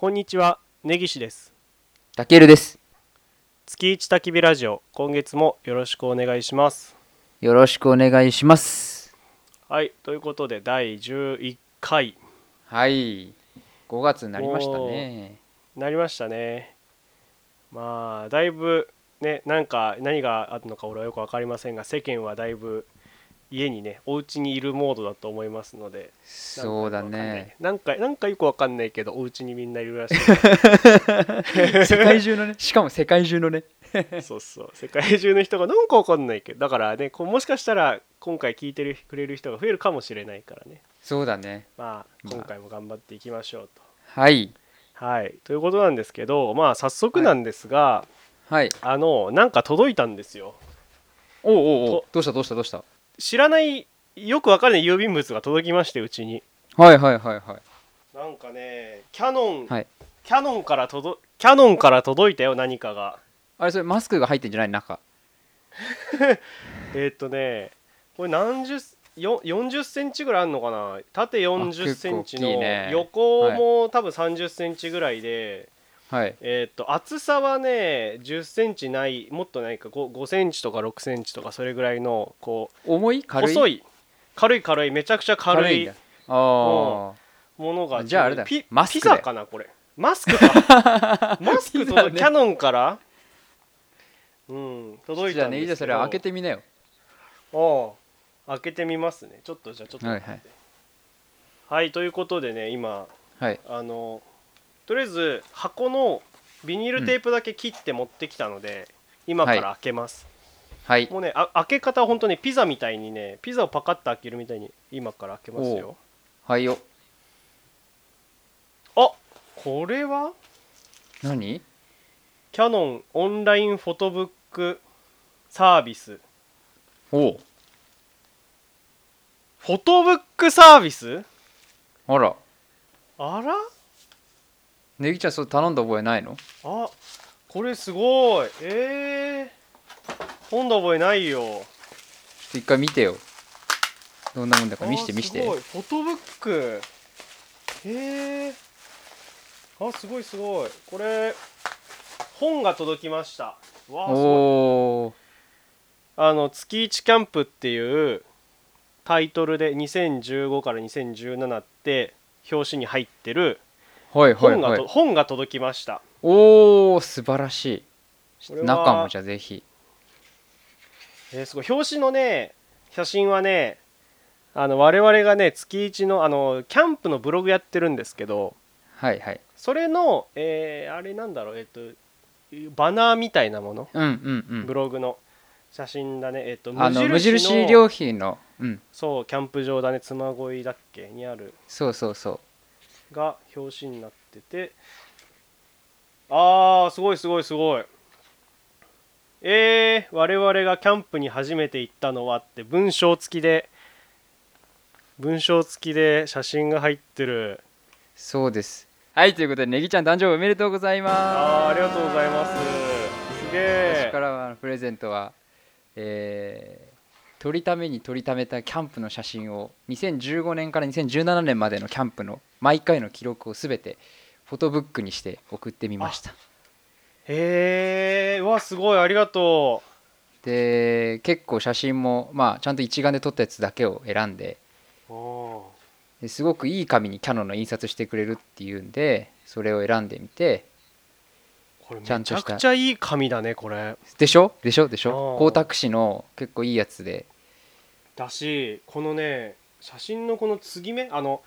こんにちは根岸です。たけるです。月一焚き火ラジオ今月もよろしくお願いします。よろしくお願いします。はいということで第11回。はい。5月になりましたね。なりましたね。まあだいぶねなんか何があるのか俺はよく分かりませんが世間はだいぶ家にねお家にいるモードだと思いますので。そうだね。なんかなんかよくわかんないけどお家にみんないるらしい。世界中のね。しかも世界中のね。そうそう。世界中の人がなんかわかんないけど。だからねこうもしかしたら今回聞いてるくれる人が増えるかもしれないからね。そうだね。まあ今回も頑張っていきましょうと。はい。はい。ということなんですけどまあ早速なんですが、はい。あのなんか届いたんですよ。おうおうおう。とどうしたどうしたどうした？知らないよくわかんない郵便物が届きましてうちに。はいはいはいはい。なんかねキャノン、はい。キャノンから届キャノンから届いたよ何かが。あれそれマスクが入ってんじゃない中。えーっとねこれ何十よ40センチぐらいあるのかな？縦40センチの、横も多分30センチぐらいで、はい。えーっと厚さはね10センチないもっとないか 5, 5センチとか6センチとかそれぐらいのこう重い？軽い？い細い。軽い軽い。めちゃくちゃ軽い。ああものがじゃああれだ。ピマスクピザかなこれ。マスクか。マスクとキャノンから？うん。届いじゃあねいいじゃたんですけどあそれ開けてみなよ。ああ開けてみますね。ちょっとじゃあちょっと待って。はい。はい、ということでね今はい。あのとりあえず箱のビニールテープだけ切って持ってきたので、今から開けます、はい。もうねあ開け方は本当ねピザみたいにねピザをパカッと開けるみたいに今から開けますよ。はいよ。あこれは？何？キャノンオンラインフォトブックサービス。おう。フォトブックサービス？あら。あら？ネギちゃんそれ頼んだ覚えないの？あこれすごい。えー、飲んだ覚えないよ。ちょっと一回見てよ。どんなもんだか見して見して。すごい。フォトブック。へえあすごいすごい。これ本が届きました。わあすごい。おおあの月一キャンプっていうタイトルで2015から2017って表紙に入ってるはいはい本が本が届きました。おお素晴らしい。これは中もじゃあぜひ。えーすごい。表紙のね写真はねあの我々がね月一のあのキャンプのブログやってるんですけどはいはい。それの、えーあれなんだろうえっ、とバナーみたいなもの、うんうんうん。ブログの写真だね。えっ、とあの無の印良品のうん。そうキャンプ場だね。妻恋だっけ？にある。そうそうそうが表紙になってて。あーすごいすごいすごい。えー、我々がキャンプに初めて行ったのはって文章付きで文章付きで写真が入ってる。そうです。はいということでネギちゃん誕生日おめでとうございます。あーありがとうございます。すげえ私からはプレゼントはえー撮りために撮りためたキャンプの写真を2015年から2017年までのキャンプの毎回の記録をすべてフォトブックにして送ってみました。へえうわすごい。ありがとで結構写真もまあちゃんと一眼で撮ったやつだけを選んですごくいい紙にキャノンの印刷してくれるっていうんでそれを選んでみてちゃんとした。ちゃくちゃいい紙だねこれ。でしょ？でしょ？でしょ？光沢紙の結構いいやつで、だしこのね写真のこの継ぎ目あの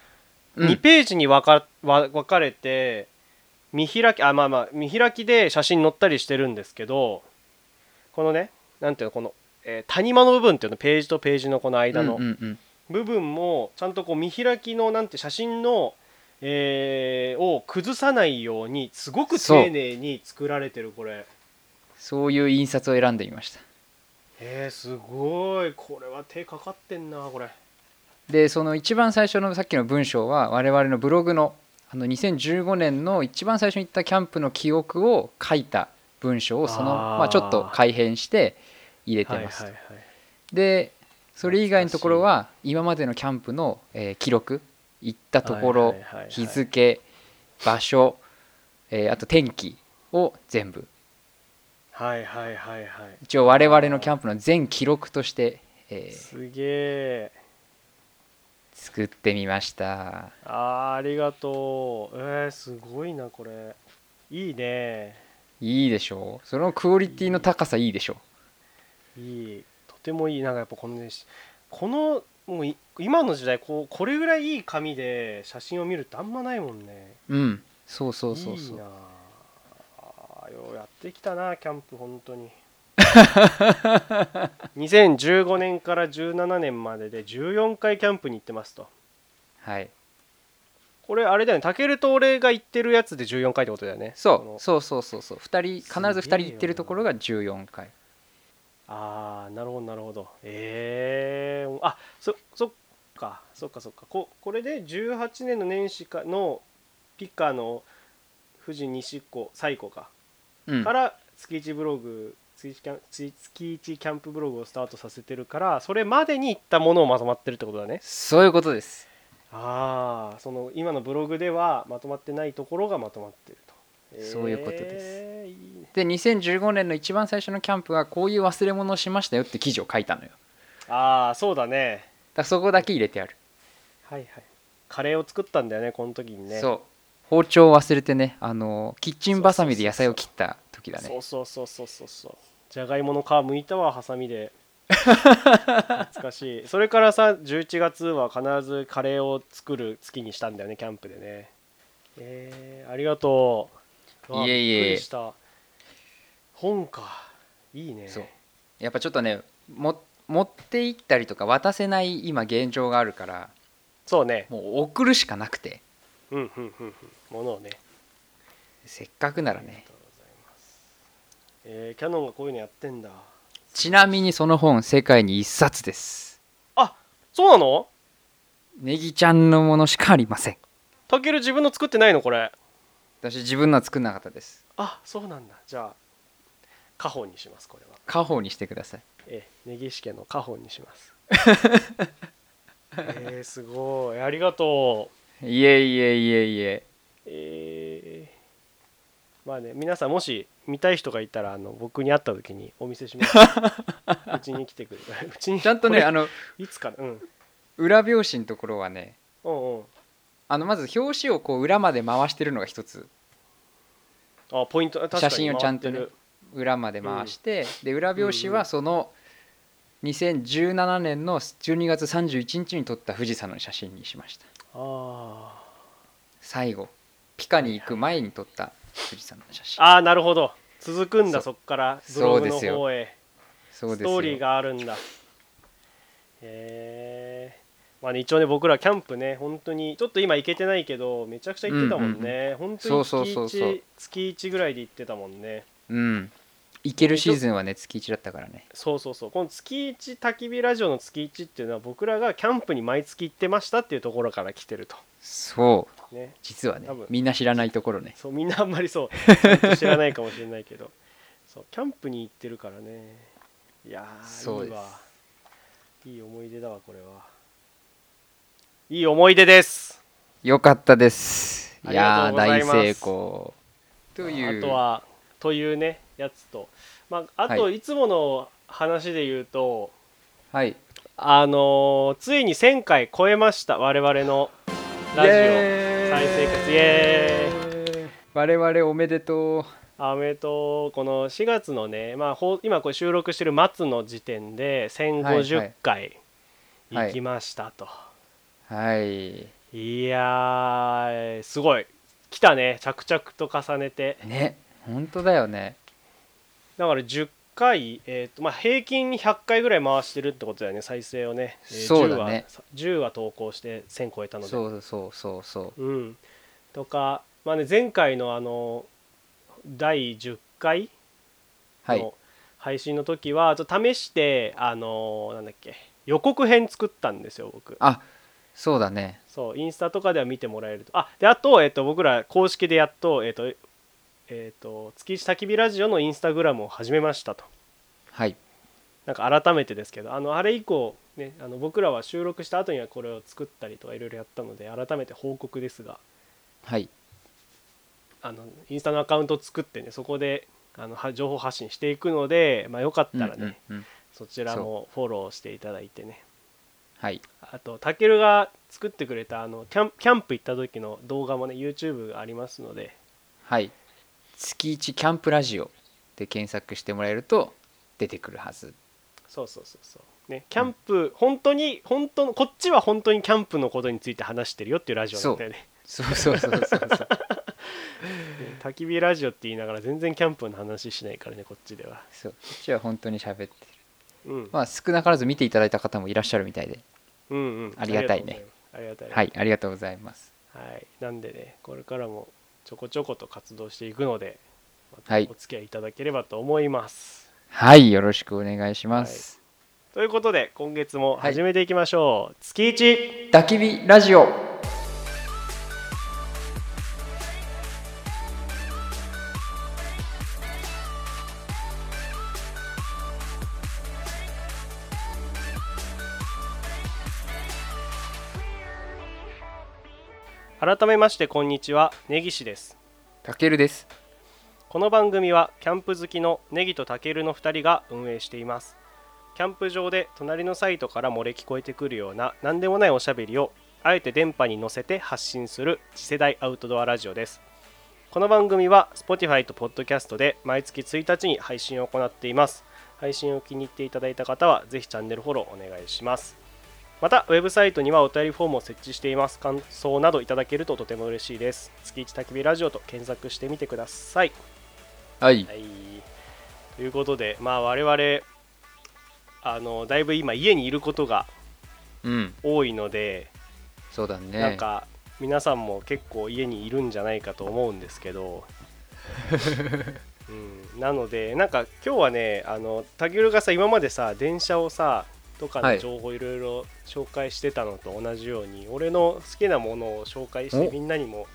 うん。2ページに分かわ分かれて見開きあまあまあ見開きで写真載ったりしてるんですけどこのねなんていうのこの、えー谷間の部分っていうのページとページのこの間の。部分もちゃんとこう見開きのなんて写真の、えーを崩さないようにすごく丁寧に作られてるこれ。そういう印刷を選んでみました。えー、すごい。これは手かかってんなこれ。でその一番最初のさっきの文章は我々のブログのあの2015年の一番最初に行ったキャンプの記憶を書いた文章をそのまあ、ちょっと改変して入れてます、はいはいはいでそれ以外のところは今までのキャンプの、えー記録行ったところ、日付場所えーあと天気を全部。はいはいはいはい。一応我々のキャンプの全記録として、えーすげえ。作ってみました。あーありがとう。えー、すごいなこれ。いいね。いいでしょ？うそのクオリティの高さいいでしょ？いい。とてもいい。なんかやっぱこのねしこのもうい今の時代こうこれぐらいいい紙で写真を見るってあんまないもんね。うん。そうそうそうそいう。いなあ。ーようやってきたなキャンプ本当に。2015年から17年までで14回キャンプに行ってますと。はい。これあれだよねたけると俺が行ってるやつで14回ってことだよね。そう。そうそうそうそう。2人必ず2人行ってるところが14回。ああなるほどなるほど。えー、あそそっか。そっかそっか。ここれで18年の年始かのピカの富士西湖最古か、うん。から月一ブログ月一キャン月月一キャンプブログをスタートさせてるからそれまでに行ったものをまとまってるってことだね。そういうことです。ああその今のブログではまとまってないところがまとまってると。そういうことです。えーいいね。で2015年の一番最初のキャンプはこういう忘れ物をしましたよって記事を書いたのよ。ああそうだねらそこだけ入れてある、はいはい。カレーを作ったんだよねこの時にね。そう。包丁を忘れてねあのキッチンバサミで野菜を切った時だね。そうそうそうそうそうそう。じゃがいもの皮むいたわハサミで。懐かしい。それからさ11月は必ずカレーを作る月にしたんだよねキャンプでね。えー、ありがとう。いえいえ。本か。いいね。そう。やっぱちょっとねも持って行ったりとか渡せない今現状があるからそうね。もう送るしかなくて。うんうんうんうん。ものをね。せっかくならありがね。とうございますえー、キャノンがこういうのやってんだ。ちなみにその本世界に一冊です。あそうなの？ネギちゃんのものしかありません。たける自分の作ってないのこれ。私自分のは作んなかったです。あそうなんだ。じゃあ家宝にしますこれは。家宝にしてくださいええ根岸家の家宝にします。えー、すごい。ありがとう。いえいえいえいえ。えー、まあね皆さんもし見たい人がいたらあの僕に会った時にお見せします。うちに来てくれ。うちにちゃんとねあのいつかな？うん。裏表紙のところはねうんうん。あのまず表紙をこう裏まで回してるのが一つ。あポイント。確かに写真をちゃんとね裏まで回して、で裏表紙はその2017年の12月31日に撮った富士山の写真にしました。あ最後ピカに行く前に撮った富士山の写真。ーあーなるほど。続くんだそそっからブログの方へ。そうですよ。ストーリーがあるんだ。へえまあね一応ね僕らキャンプね本当にちょっと今行けてないけどめちゃくちゃ行ってたもんね、本当にそうそうそうそう。月1月1ぐらいで行ってたもんね。うん行けるシーズンはね月1だったからね。そうそうそう。この月1焚き火ラジオの月1っていうのは僕らがキャンプに毎月行ってましたっていうところから来てると。そう。ね。実はね多分。みんな知らないところね。そうみんなあんまりそうちゃんと知らないかもしれないけど。そうキャンプに行ってるからね。いやーそうです。いいわ。いい思い出だわこれは。いい思い出です。よかったです。いありがやーとうございます。大成功。という。あとはというねやつと。まああとはい。いつもの話で言うと、はい。あのーついに1000回超えました我々のラジオ。再生活イエーイ。我々おめでとアメとこの4月のね、まあ、今これ収録してる末の時点で1050回はい行きましたと、うはい。い、やーすごい。来たね。着々と重ねて。ね。本当だよねだから10回、えーとまあ、平均100回ぐらい回してるってことだよね再生をね、えーそうだね。10, は10は投稿して1000超えたので。そうそうそうそうう。ん、とか、まあね、前回のあの第10回はい。の配信の時はちょっと試してあのなんだっけ予告編作ったんですよ僕。あそうだね。そうインスタとかでは見てもらえると。あであと,、えっと僕ら公式でやっと,、えっとえっと月一焚き火ラジオのインスタグラムを始めましたと。はい。なんか改めてですけどあのあれ以降、ね、あの僕らは収録した後にはこれを作ったりとかいろいろやったので改めて報告ですがはい。あのインスタのアカウントを作ってねそこであのは情報発信していくので、まあ、よかったらね、うんうんうん。そちらもフォローしていただいてね。はい。あとたけるが作ってくれたあのキャンキャンプ行った時の動画もね YouTube がありますのではい月一キャンプラジオで検索してもらえると出てくるはず。そうそうそうそう。ねキャンプ、本当に本当のこっちは本当にキャンプのことについて話してるよっていうラジオなんだよね。そう。そうそうそうそう ね焚き火ラジオって言いながら全然キャンプの話しないからねこっちでは。そう。こっちは本当に喋ってる。うん、まあ少なからず見ていただいた方もいらっしゃるみたいで。うんうん。ありがたいね。ありがたい。はいありがとうございます。はい、なんでねこれからもちょこちょこと活動していくので、まお付き合いいただければと思います。はいよろしくお願いします、ということで今月も始めていきましょう、月一。焚き火ラジオ改めましてこんにちは根岸です。たけるです。この番組はキャンプ好きのネギとタケルの2人が運営しています。キャンプ場で隣のサイトから漏れ聞こえてくるような何でもないおしゃべりをあえて電波に乗せて発信する次世代アウトドアラジオです。この番組は Spotify と Podcast で毎月1日に配信を行っています。配信を気に入っていただいた方はぜひチャンネルフォローお願いしますまたウェブサイトにはお便りフォームを設置しています。感想などいただけるととても嬉しいです。月一焚き火ラジオと検索してみてください。はい。はい、ということで、まあ、我々あのだいぶ今家にいることがうん。多いので、そうだね。なんか皆さんも結構家にいるんじゃないかと思うんですけど、うん、なのでなんか今日はねあのタケルがさ今までさ電車をさとかはいの情報いろいろ紹介してたのと同じように、俺の好きなものを紹介してお。みんなにも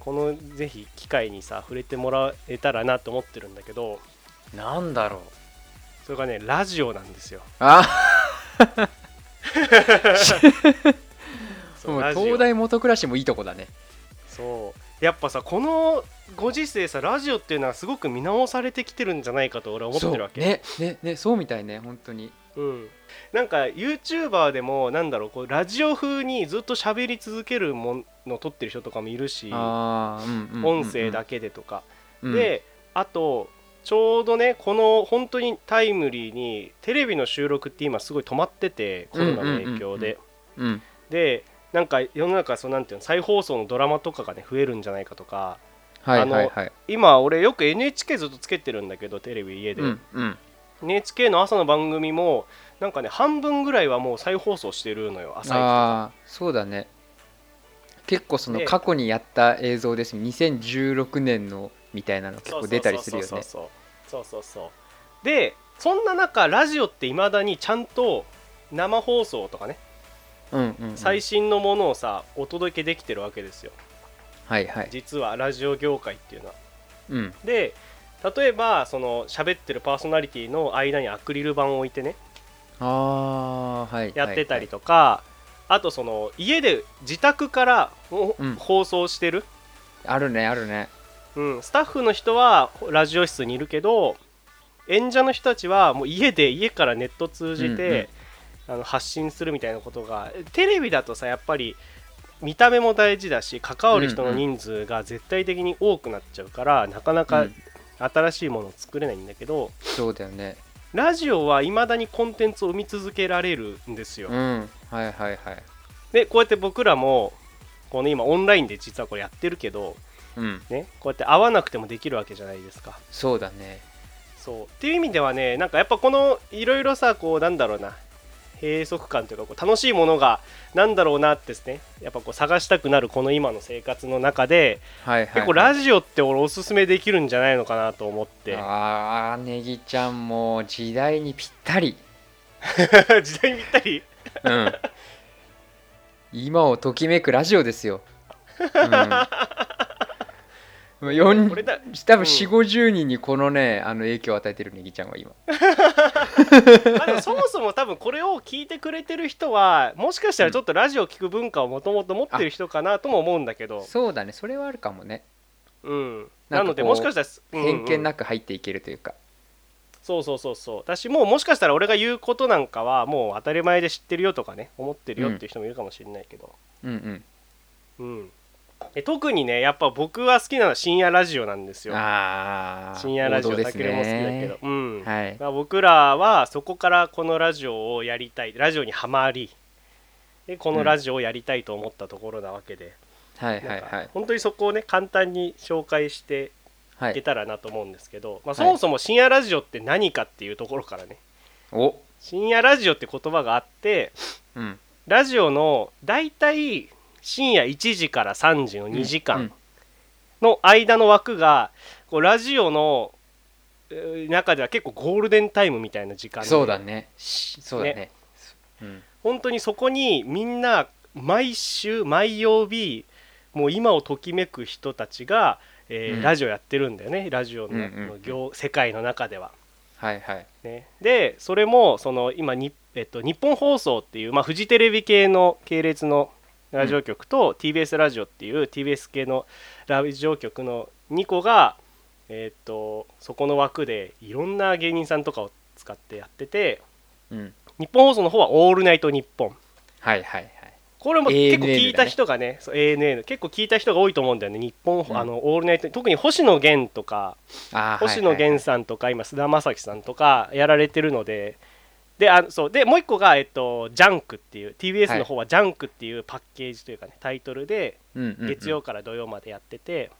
このぜひ機会にさ触れてもらえたらなと思ってるんだけどなんだろう。それがねラジオなんですよ。あ。もう東大元暮らしもいいとこだね。そう。やっぱさこのご時世さラジオっていうのはすごく見直されてきてるんじゃないかと俺は思ってるわけ。ねねねそうみたいね本当にうん、なんか YouTuber でもなんだろうこうラジオ風にずっと喋り続けるものを撮ってる人とかもいるしああうんうん音声だけでとか、うん。であとちょうどねこの本当にタイムリーにテレビの収録って今すごい止まっててコロナの影響で、うんでなんか世の中そうなんていうの再放送のドラマとかがね増えるんじゃないかとか。はいあのはい。はい今俺よく NHK ずっとつけてるんだけどテレビ家で、うんうん NHK の朝の番組もなんかね半分ぐらいはもう再放送してるのよ朝一ああそうだね。結構そので過去にやった映像です。2016年のみたいなの結構出たりするよね。そうそうそうそうそう。そうでそんな中ラジオっていまだにちゃんと生放送とかね、うんうんうん。最新のものをさお届けできてるわけですよ。はいはい。実はラジオ業界っていうのは。うん。で例えばその喋ってるパーソナリティの間にアクリル板を置いてね。ああはいやってたりとか、あとその家で自宅から放送してる、あるねあるね。うん、スタッフの人はラジオ室にいるけど演者の人たちはもう家で家からネット通じて、あの発信するみたいなことがテレビだとさやっぱり見た目も大事だし関わる人の人数が絶対的に多くなっちゃうから、なかなかうん新しいものを作れないんだけど、そうだよね。ラジオはいまだにコンテンツを生み続けられるんですよ。うん。はいはいはい。でこうやって僕らもこの今オンラインで実はこれやってるけど、うん。ね、こうやって会わなくてもできるわけじゃないですか。そうだね。そう。っていう意味ではねなんかやっぱこのいろいろさこうなんだろうな閉塞感というかこう楽しいものがなんだろうなってですねやっぱこう探したくなるこの今の生活の中ではいはい、はい、結構ラジオって俺おすすめできるんじゃないのかなと思って。ああネギちゃんも時代にぴったり。時代にぴったり？うん。今をときめくラジオですよ、うん、よんこれだ多分うん。4 5 0人にこのねあの影響を与えてるネギちゃんは今。あでもそもそも多分これを聞いてくれてる人はもしかしたらちょっとラジオを聞く文化をもともと持ってる人かなとも思うんだけど、そうだね。それはあるかもね。うん、なのでもしかしたら、うんうん。偏見なく入っていけるというか、そうそうそうそう。私もうもしかしたら俺が言うことなんかはもう当たり前で知ってるよとかね思ってるよっていう人もいるかもしれないけど、うんうん。うん。え特にねやっぱ僕は好きなのは深夜ラジオなんですよ。ああ深夜ラジオだけでも好きだけねど、うん。はい。まあ、僕らはそこからこのラジオをやりたいラジオにはまりでこのラジオをやりたいと思ったところなわけで、はいなんかはいはい。本当にそこをね簡単に紹介してけはい。いたらなと思うんですけど、まあ、はい。そもそも深夜ラジオって何かっていうところからね。お。深夜ラジオって言葉があってうん。ラジオのだいたい深夜1時から3時の2時うん。間の間の枠がこうラジオのえー中では結構ゴールデンタイムみたいな時間で。そうだね。しそうだね。うん。本当にそこにみんな毎週毎曜日もう今をときめく人たちが、えーうん。ラジオやってるんだよね。ラジオの,、業世界の中では。はいはい。ね、でそれもその今に、えっと、日本放送っていう、まあ、フジテレビ系の系列のラジオ局と、TBS ラジオっていう TBS 系のラジオ局の2個が、えっと、そこの枠でいろんな芸人さんとかを使ってやっててうん。日本放送の方は「オールナイトニッポン」はいはいはい。これも結構聞いた人がね ANN 結構聞いた人が多いと思うんだよね日本、うん。あのオールナイト特に星野源とか星野源さんとか今菅田将暉さんとかやられてるのでであそう。でもう一個が、えっと、ジャンクっていう TBS の方はジャンクっていうパッケージというかねタイトルで月曜から土曜までやってて、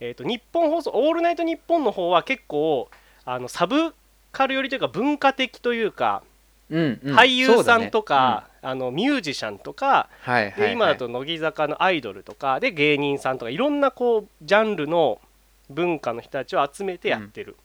えっと日本放送「オールナイトニッポン」の方は結構あのサブカル寄りというか文化的というか、うんうん。俳優さんとそうか、あのミュージシャンとかはいはいはい。で今だと乃木坂のアイドルとかで芸人さんとかいろんなこうジャンルの文化の人たちを集めてやってる、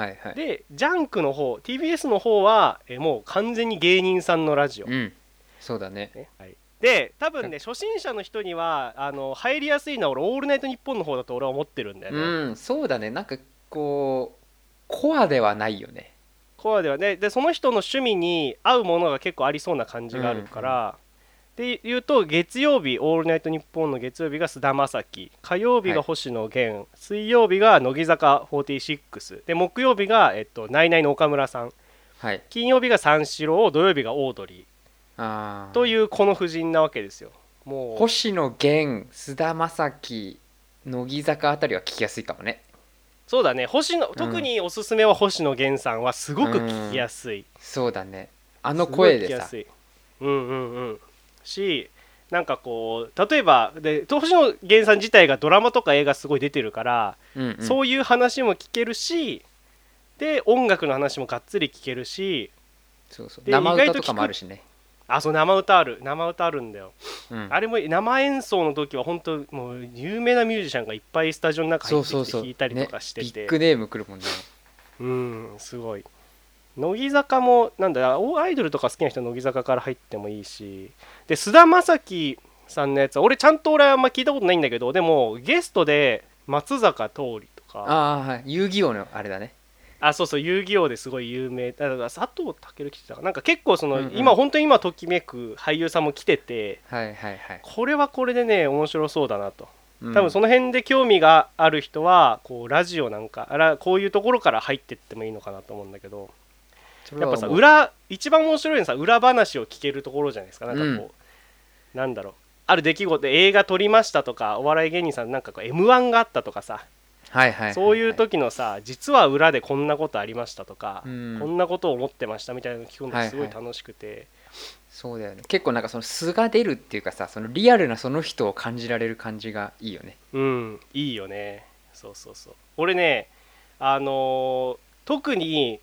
はいはい。でジャンクの方 TBS の方はえもう完全に芸人さんのラジオ、うん。そうだね。ねはい、で多分ね初心者の人にはあの入りやすいのは俺「オールナイトニッポン」の方だと俺は思ってるんだよね、うんそうだね。なんかこうコアではないよね。コアではね。でその人の趣味に合うものが結構ありそうな感じがあるから、で言うと月曜日「オールナイトニッポン」の月曜日が菅田将暉火曜日が星野源、水曜日が乃木坂46で木曜日が、えっと、ナイナイの岡村さんはい。金曜日が三四郎土曜日がオードリあー。ーというこの布陣なわけですよ。もう。星野源菅田将暉乃木坂あたりは聞きやすいかもね。そうだね。星野特におすすめは星野源さんはすごく聞きやすい、そうだね。あの声でさ。やすい。うんうんうんしなんかこう例えばで星野源さん自体がドラマとか映画すごい出てるから、うんうん。そういう話も聞けるしで音楽の話もがっつり聞けるしそうそう。で生歌とかもあるしね。あそう生歌ある。生歌あるんだよ、うん。あれも生演奏の時は本当もう有名なミュージシャンがいっぱいスタジオの中入ってきてそうそうそう。弾いたりとかしてて。ね。ビッグネーム来るもんね。うんすごい乃木坂もなんだおアイドルとか好きな人は乃木坂から入ってもいいしで菅田将暉さんのやつは俺ちゃんと俺はあんま聞いたことないんだけどでもゲストで松坂桃李とか。ああはい。遊戯王のあれだね。あそうそう遊戯王ですごい有名。だから佐藤健来てたかな。なんか結構その、うんうん。今本当に今ときめく俳優さんも来ててはいはいはい。これはこれでね面白そうだなと。うん。多分その辺で興味がある人はこうラジオなんかあらこういうところから入ってってもいいのかなと思うんだけどやっぱさ裏一番面白いのはさ裏話を聞けるところじゃないですか。なんかこう、なんだろう。ある出来事で映画撮りましたとかお笑い芸人さんなんかこう m 1があったとかさ。はいはいはそういう時のさ実は裏でこんなことありましたとか、うん。こんなことを思ってましたみたいなの聞くのすごいはい。はい楽しくて、そうだよね。結構なんかその素が出るっていうかさそのリアルなその人を感じられる感じがいいよね。うん。いいよね。そうそうそう。俺ねあのー特に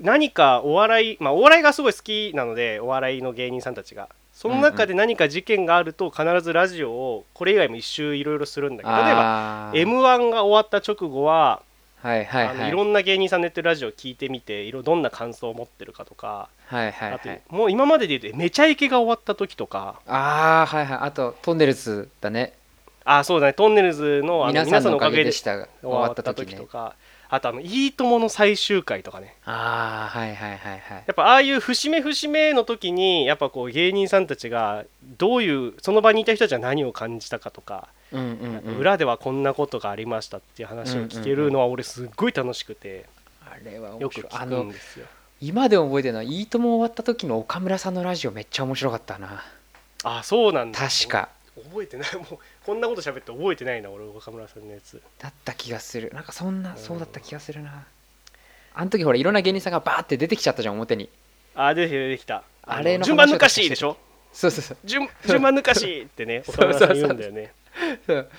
何かお笑いまあお笑いがすごい好きなのでお笑いの芸人さんたちが。その中で何か事件があると必ずラジオをこれ以外も一周いろいろするんだけど例えば m 1が終わった直後は、はいはいあのはいいろんな芸人さんのやってるラジオを聞いてみていろどんな感想を持ってるかとか、はいはいはあといもう今までで言うとめちゃイケが終わった時とか。ああはいはい。あとトンネルズだね。あそうだね。トンネルズのあの皆さんのおかげでした。が終終わった時とかあとあの「いいとも!」の最終回とかね。ああはいはいはいはい。やっぱああいう節目節目の時にやっぱこう芸人さんたちがどういうその場にいた人たちは何を感じたかとか、うんうんうん。裏ではこんなことがありましたっていう話を聞けるのは俺すっごい楽しくてあれは面よく聞くんですよ。今でも覚えてるのは「いいとも!」終わった時の岡村さんのラジオめっちゃ面白かったな。あそうなんだ確か覚えてない。もうこんなこと喋って覚えてないな俺岡村さんのやつ。だった気がする。なんかそんなうん。そうだった気がするな。あの時ほらいろんな芸人さんがバーって出てきちゃったじゃん表に。あ出てきた出てきた。あれの順番抜かしでしょ？そうそうそう。順順番抜かしってねそう 岡村さん言うんだよね。そう。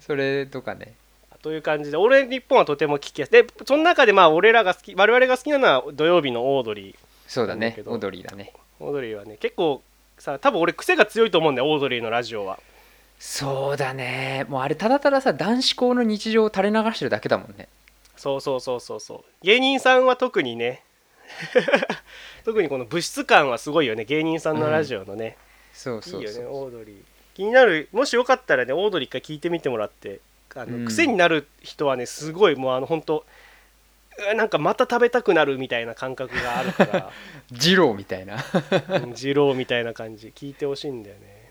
それとかね。という感じで俺日本はとても聞きやすい。でその中でまあ俺らが好き我々が好きなのは土曜日のオードリー。そうだね。オードリーだね。オードリーはね結構さ多分俺癖が強いと思うんだよオードリーのラジオは。そうだね。もうあれただたださ男子校の日常を垂れ流してるだけだもんね。そうそうそうそうそう。芸人さんは特にね。特にこの物質感はすごいよね。芸人さんのラジオのね、そうそうそう。いいよねオードリー。気になるもしよかったらねオードリー一回聞いてみてもらって。あの、うん。癖になる人はねすごいもうあの本当なんかまた食べたくなるみたいな感覚があるから。二郎みたいな。うん二郎みたいな感じ。聞いてほしいんだよね。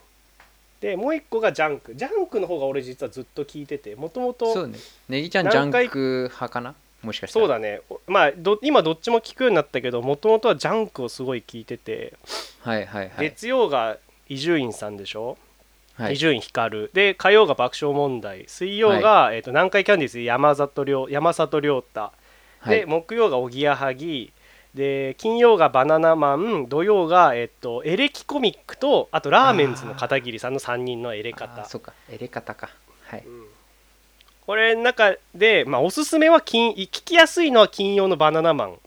でもう一個がジャンク。ジャンクの方が俺実はずっと聞いてて。もともとそうね。ネギちゃんジャンク派かな？もしかしたら。そうだね。おまあど今どっちも聞くようになったけどもともとはジャンクをすごい聞いてて、はいはいはい。月曜が伊集院さんでしょ？はい。伊集院光。で火曜が爆笑問題。水曜が、えー、と南海キャンディーズ山里亮山里亮太。で、はい。木曜がおぎやはぎ。で金曜がバナナマン。土曜が、えっとエレキコミックとあとラーメンズの片桐さんの3人のエレあ方ーそうか。エレ方か。はい。うん。これの中で、まあ、おすすめは金聞きやすいのは金曜のバナナマン。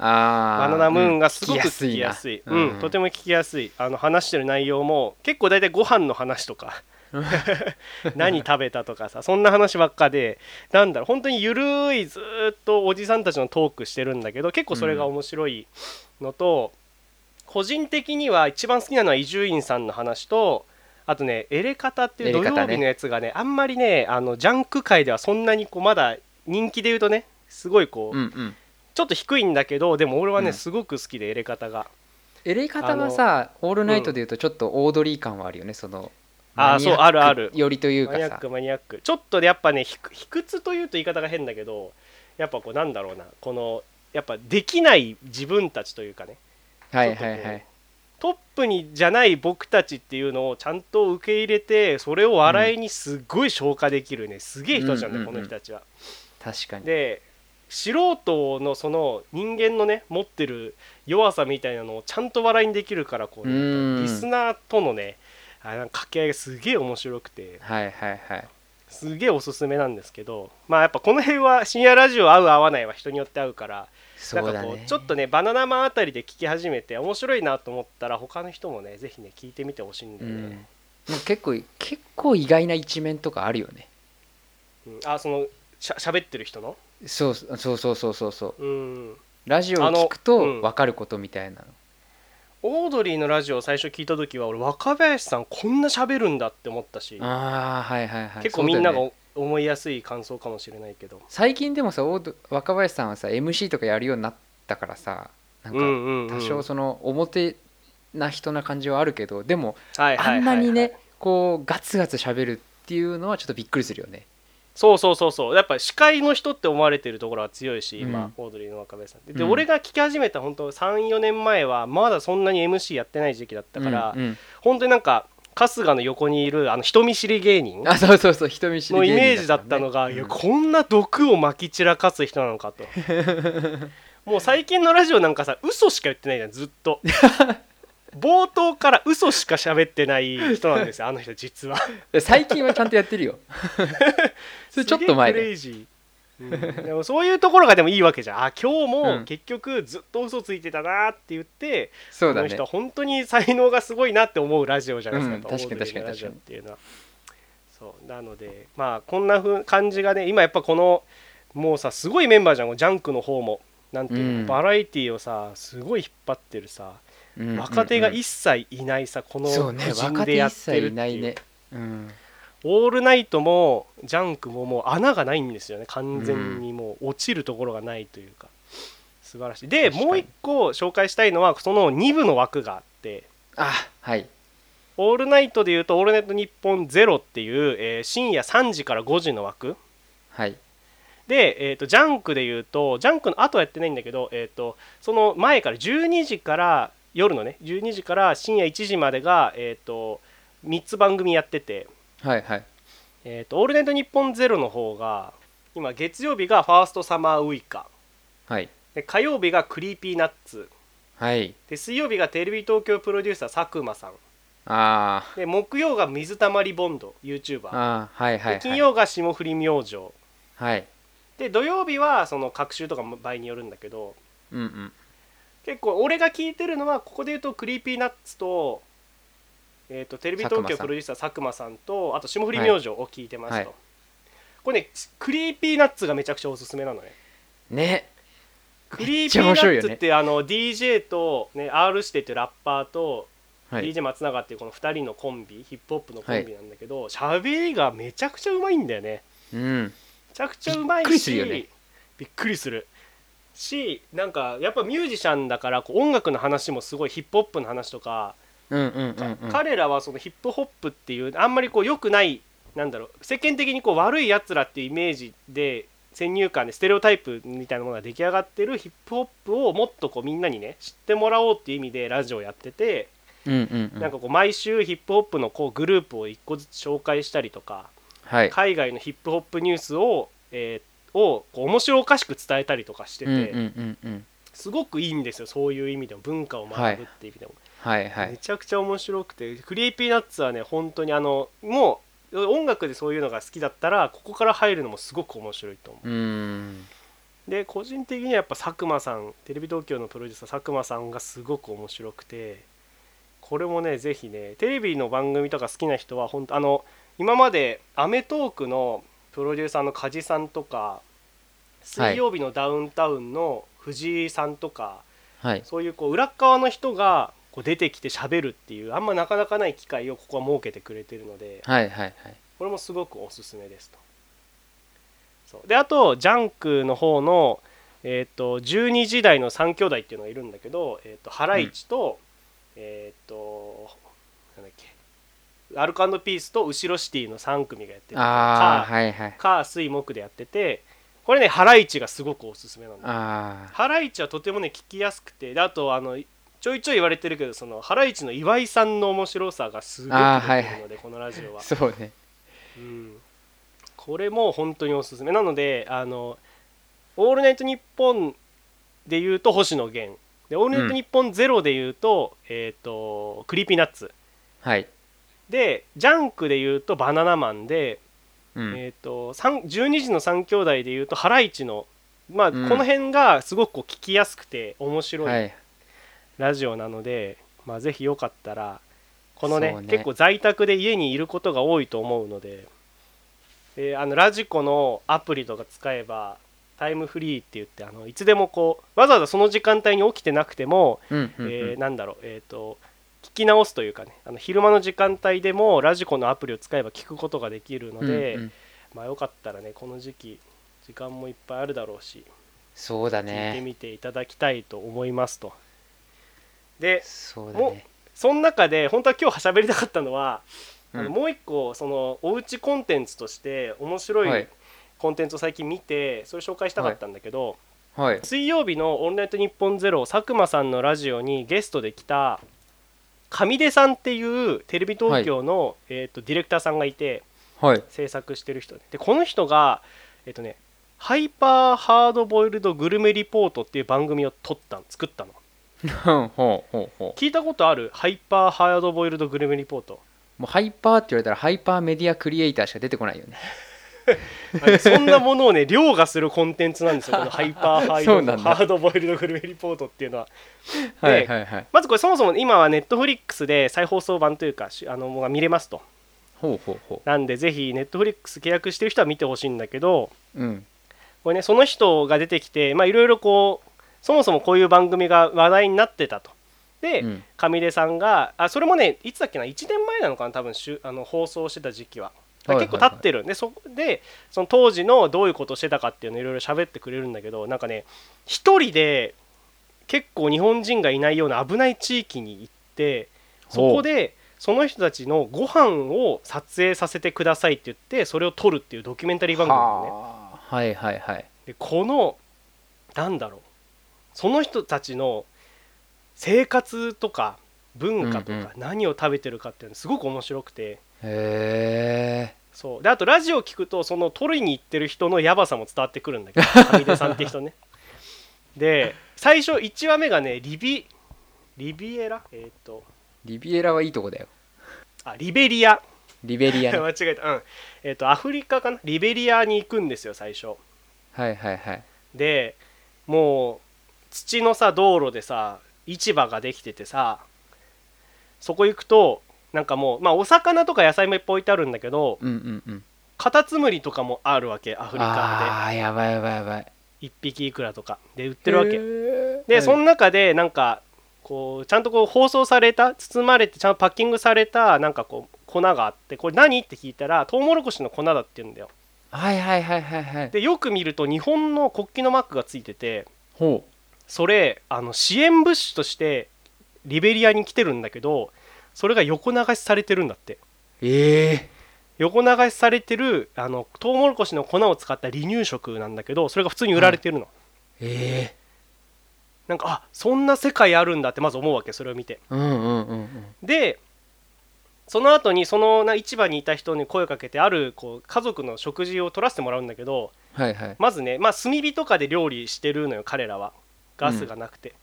あバナナムーンがすごくうん聞きやすい、な。うんとても聞きやすい。あの話してる内容も結構大体ご飯の話とか 何食べたとかさそんな話ばっかでなんだろう本当にゆるいずーっとおじさんたちのトークしてるんだけど結構それが面白いのと、個人的には一番好きなのは伊集院さんの話とあとねエレカタっていう土曜日のやつがねあんまりねあのジャンク界ではそんなにこうまだ人気で言うとねすごいこう、うんうん。ちょっと低いんだけどでも俺はね、うん。すごく好きでエレカタが。エレ方はさオールナイトでいうとちょっとオードリー感はあるよねそのあーそうあるある。よりというかさ。マニアックマニアック。ちょっとねやっぱねひく卑屈というと言い方が変だけどやっぱこうなんだろうな。このやっぱできない自分たちというかね。はいはいはい。トップにじゃない僕たちっていうのをちゃんと受け入れてそれを笑いにすっごい消化できるね、すげえ人たちなんだよ、うんうんうん。この人たちは。確かに。で素人のその人間のね持ってる弱さみたいなのをちゃんと笑いにできるからこう、うん。リスナーとのねあなんか掛け合いがすげえ面白くて。はいはいはい。すげえおすすめなんですけどまあやっぱこの辺は深夜ラジオ合う合わないは人によって合うからそうだなんかこうねちょっとねバナナマンあたりで聞き始めて面白いなと思ったら他の人もねぜひね聞いてみてほしいんだようん。ね、でも結構結構意外な一面とかあるよね。うん。あそのしゃ喋ってる人の？そうそうそうそうそうそう。うん。ラジオをあの聞くとうん。分かることみたいなのオードリーのラジオを最初聞いた時は俺若林さんこんな喋るんだって思ったしああはいはいはい。結構みんなが思いやすい感想かもしれないけど。最近でもさオード若林さんはさ MC とかやるようになったからさなんか多少その表な人な感じはあるけどでもあんなにねこうガツガツ喋るっていうのはちょっとびっくりするよねそうそうそうそう。やっぱ司会の人って思われてるところは強いし今、うん。オードリーの若林さんでで、うん。俺が聞き始めた本当34年前はまだそんなに MC やってない時期だったから、うんうん。本当になんか春日の横にいるあの人見知り芸人あそうそうそう人見知りのイ芸人メージだったのが、いやこんな毒をまき散らかす人なのかと。もう最近のラジオなんかさ嘘しか言ってないじゃんずっと 冒頭から嘘しか喋ってない人なんですよ あの人実は。うん最近はちゃんとやってるよ。それちょっと前でうん。でもそういうところがでもいいわけじゃん。あ今日うもん。結局ずっと嘘ついてたなって言って、そうだね。この人は本当に才能がすごいなって思うラジオじゃないですか、うん確かにオードリーのラジオ確かに。っていうのは。そう。なのでまあこんなふう感じがね今やっぱこのもうさすごいメンバーじゃん。ジャンクの方も。なんていうの、うん。バラエティーをさすごい引っ張ってるさ、うん。うんうん若手が一切いないさこのそうね若手でやっ一切てるっていう。いないね。うん。オールナイトもジャンクももう穴がないんですよね。完全にもう落ちるところがないというか。素晴らしい。でもう一個紹介したいのはその2部の枠があって。あはい。オールナイトでいうと「オールナイトニッポンゼロっていう、えー深夜3時から5時の枠。はい。で、えー、とジャンクでいうとジャンクの後はやってないんだけど、えー、とその前から12時から夜のね12時から深夜1時までが、えー、と3つ番組やってて。はいはい「えー、とオールナイトニッポンゼロの方が今月曜日がファーストサマーウイカ。はい。で火曜日がクリーピーナッツ。はい。で水曜日がテレビ東京プロデューサー佐久間さん。あで木曜が水たまりボンド YouTuber ーあーはいはいはい。で金曜が霜降り明星。はい。で土曜日はその各週とかも場合によるんだけど。うんうん結構俺が聞いてるのはここで言うとクリーピーナッツと,、えー、とテレビ東京プロデューサー佐久間さんとあと霜降り明星を聞いてますと、はい。これねクリーピーナッツがめちゃくちゃおすすめなのね。ね。クリーピーナッツって、あの DJ と、ね、R してっていうラッパーと、はい。DJ 松永っていうこの2人のコンビヒップホップのコンビなんだけど喋、りがめちゃくちゃうまいんだよね。うん。めちゃくちゃうまいしびっくりするよね。びっくりするしなんかやっぱミュージシャンだからこう音楽の話もすごいヒップホップの話とか、うんうんうんうん。彼らはそのヒップホップっていうあんまりこう良くないなんだろう世間的にこう悪いやつらっていうイメージで先入観でステレオタイプみたいなものが出来上がってるヒップホップをもっとこうみんなにね知ってもらおうっていう意味でラジオやってて、うんうんうん。なんかこう毎週ヒップホップのこうグループを一個ずつ紹介したりとかはい。海外のヒップホップニュースを、えーをこう面白おかしく伝えたりとかしてて、すごくいいんですよそういう意味でも文化を学ぶっていう意味でも、はいはい。めちゃくちゃ面白くてクリーピーナッツはね本当にあのもう音楽でそういうのが好きだったらここから入るのもすごく面白いと思う。うで個人的にはやっぱ佐久間さんテレビ東京のプロデューサー佐久間さんがすごく面白くてこれもねぜひねテレビの番組とか好きな人は本当あの今まで『アメトーーク』のプロデューサーの梶さんとか水曜日のダウンタウンの藤井さんとか、はい。そういうこう裏っ側の人がこう出てきて喋るっていうあんまなかなかない機会をここは設けてくれてるのではいはいはい。これもすごくおすすめですと。そう。であとジャンクの方の、えー、と12時台の3兄弟っていうのがいるんだけど、えー、とハライチと、えっ、となんだっけアルコピースと後ろシティの3組がやってる。ああかはいはい。火水木でやっててこれねハライチがすごくおすすめなんだあハライチはとてもね聞きやすくてであとあのちょいちょい言われてるけどそのハライチの岩井さんの面白さがすごく出てるので、このラジオは。あ、そうね。うん、これも本当におすすめ。なので「あのオールナイトニッポン」で言うと星野源。で「オールナイトニッポンゼロで言うと,、えー、とクリーピーナッツ。はいでジャンクで言うとバナナマンで、うん。えー、と3 12時の3兄弟で言うとハライチのまあ、うん。この辺がすごくこう聞きやすくて面白いはい。ラジオなので、まあ、ぜひよかったらこのねね。結構在宅で家にいることが多いと思うので、えーあのラジコのアプリとか使えばタイムフリーって言ってあのいつでもこうわざわざその時間帯に起きてなくても、うんうんうん。えーなんだろうえっ、と聞き直すというかねあの昼間の時間帯でもラジコのアプリを使えば聞くことができるので、うんうん。まあよかったらねこの時期時間もいっぱいあるだろうしそうだ聞いてねみていただきたいと思いますと。でもそうだね。その中で本当は今日喋りたかったのは、あのうんもう一個そのおうちコンテンツとして面白はい。いコンテンツを最近見てそれ紹介したかったんだけど、はい。水曜日の「オールナイトニッポンゼロ佐久間さんのラジオにゲストで来た上出さんっていうテレビ東京の、えー、とディレクターさんがいてはい。制作してる人で。でこの人がえっ、とねハイパーハードボイルドグルメリポートっていう番組を撮ったの。作ったの。聞いたことある？ハイパーハードボイルドグルメリポート。もうハイパーって言われたらハイパーメディアクリエイターしか出てこないよねそんなものをね凌駕するコンテンツなんですよこのハイパーハイドハードボイルドグルメリポートっていうのは。はいはいはい。まずこれそもそも今はネットフリックスで再放送版というかしあのもう見れますと。ほうほうほなんでぜひネットフリックス契約してる人は見てほしいんだけどううん。これねその人が出てきてまあいろいろこうそもそもこういう番組が話題になってたと。で、うん。上出さんがあそれもねいつだっけな？1年前なのかな？多分しゅあの放送してた時期は結構立ってる。んでそでその当時のどういうことをしてたかっていうのをいろいろ喋ってくれるんだけどなんかね一人で結構日本人がいないような危ない地域に行ってそこでその人たちのご飯を撮影させてくださいって言ってそれを撮るっていうドキュメンタリー番組なのね。はいはいはい。でこのなんだろう。その人たちの生活とか文化とうんか何を食べてるかっていうのすごく面白くて。へえそう。であとラジオ聞くとその取りに行ってる人のヤバさも伝わってくるんだけど 上出さんって人ね。で最初1話目がねリビリビエラ？えっ、と。リビエラはいいとこだよ。あリベリア。リベリアね。間違えた。うん。えっ、とアフリカかな？リベリアに行くんですよ最初。はいはいはい。でもう土のさ道路でさ市場ができててさそこ行くとなんかもうまあお魚とか野菜もいっぱい置いてあるんだけどうんうんうん。カタツムリとかもあるわけアフリカああやばいやばいやばい。で1匹いくらとか。で売ってるわけ。けでその中でなんかこうちゃんとこう包装された包まれてちゃんとパッキングされたなんかこう粉があってこれ何？って聞いたらトウモロコシの粉だって言うんだよ。はいはいはいはいはい。でよく見ると日本の国旗のマークがついててほそれあの支援物資としてリベリアに来てるんだけどそれが横流しされてるんだって。うええ横流しされてるあのトウモロコシの粉を使った離乳食なんだけどそれが普通に売られてるの、ええなんかあそんな世界あるんだってまず思うわけそれを見て。うんうんうんうん。でその後にそのな市場にいた人に声をかけてあるこう家族の食事を取らせてもらうんだけどはいはい。まずね、まあ、炭火とかで料理してるのよ彼らは。ガスがなくて、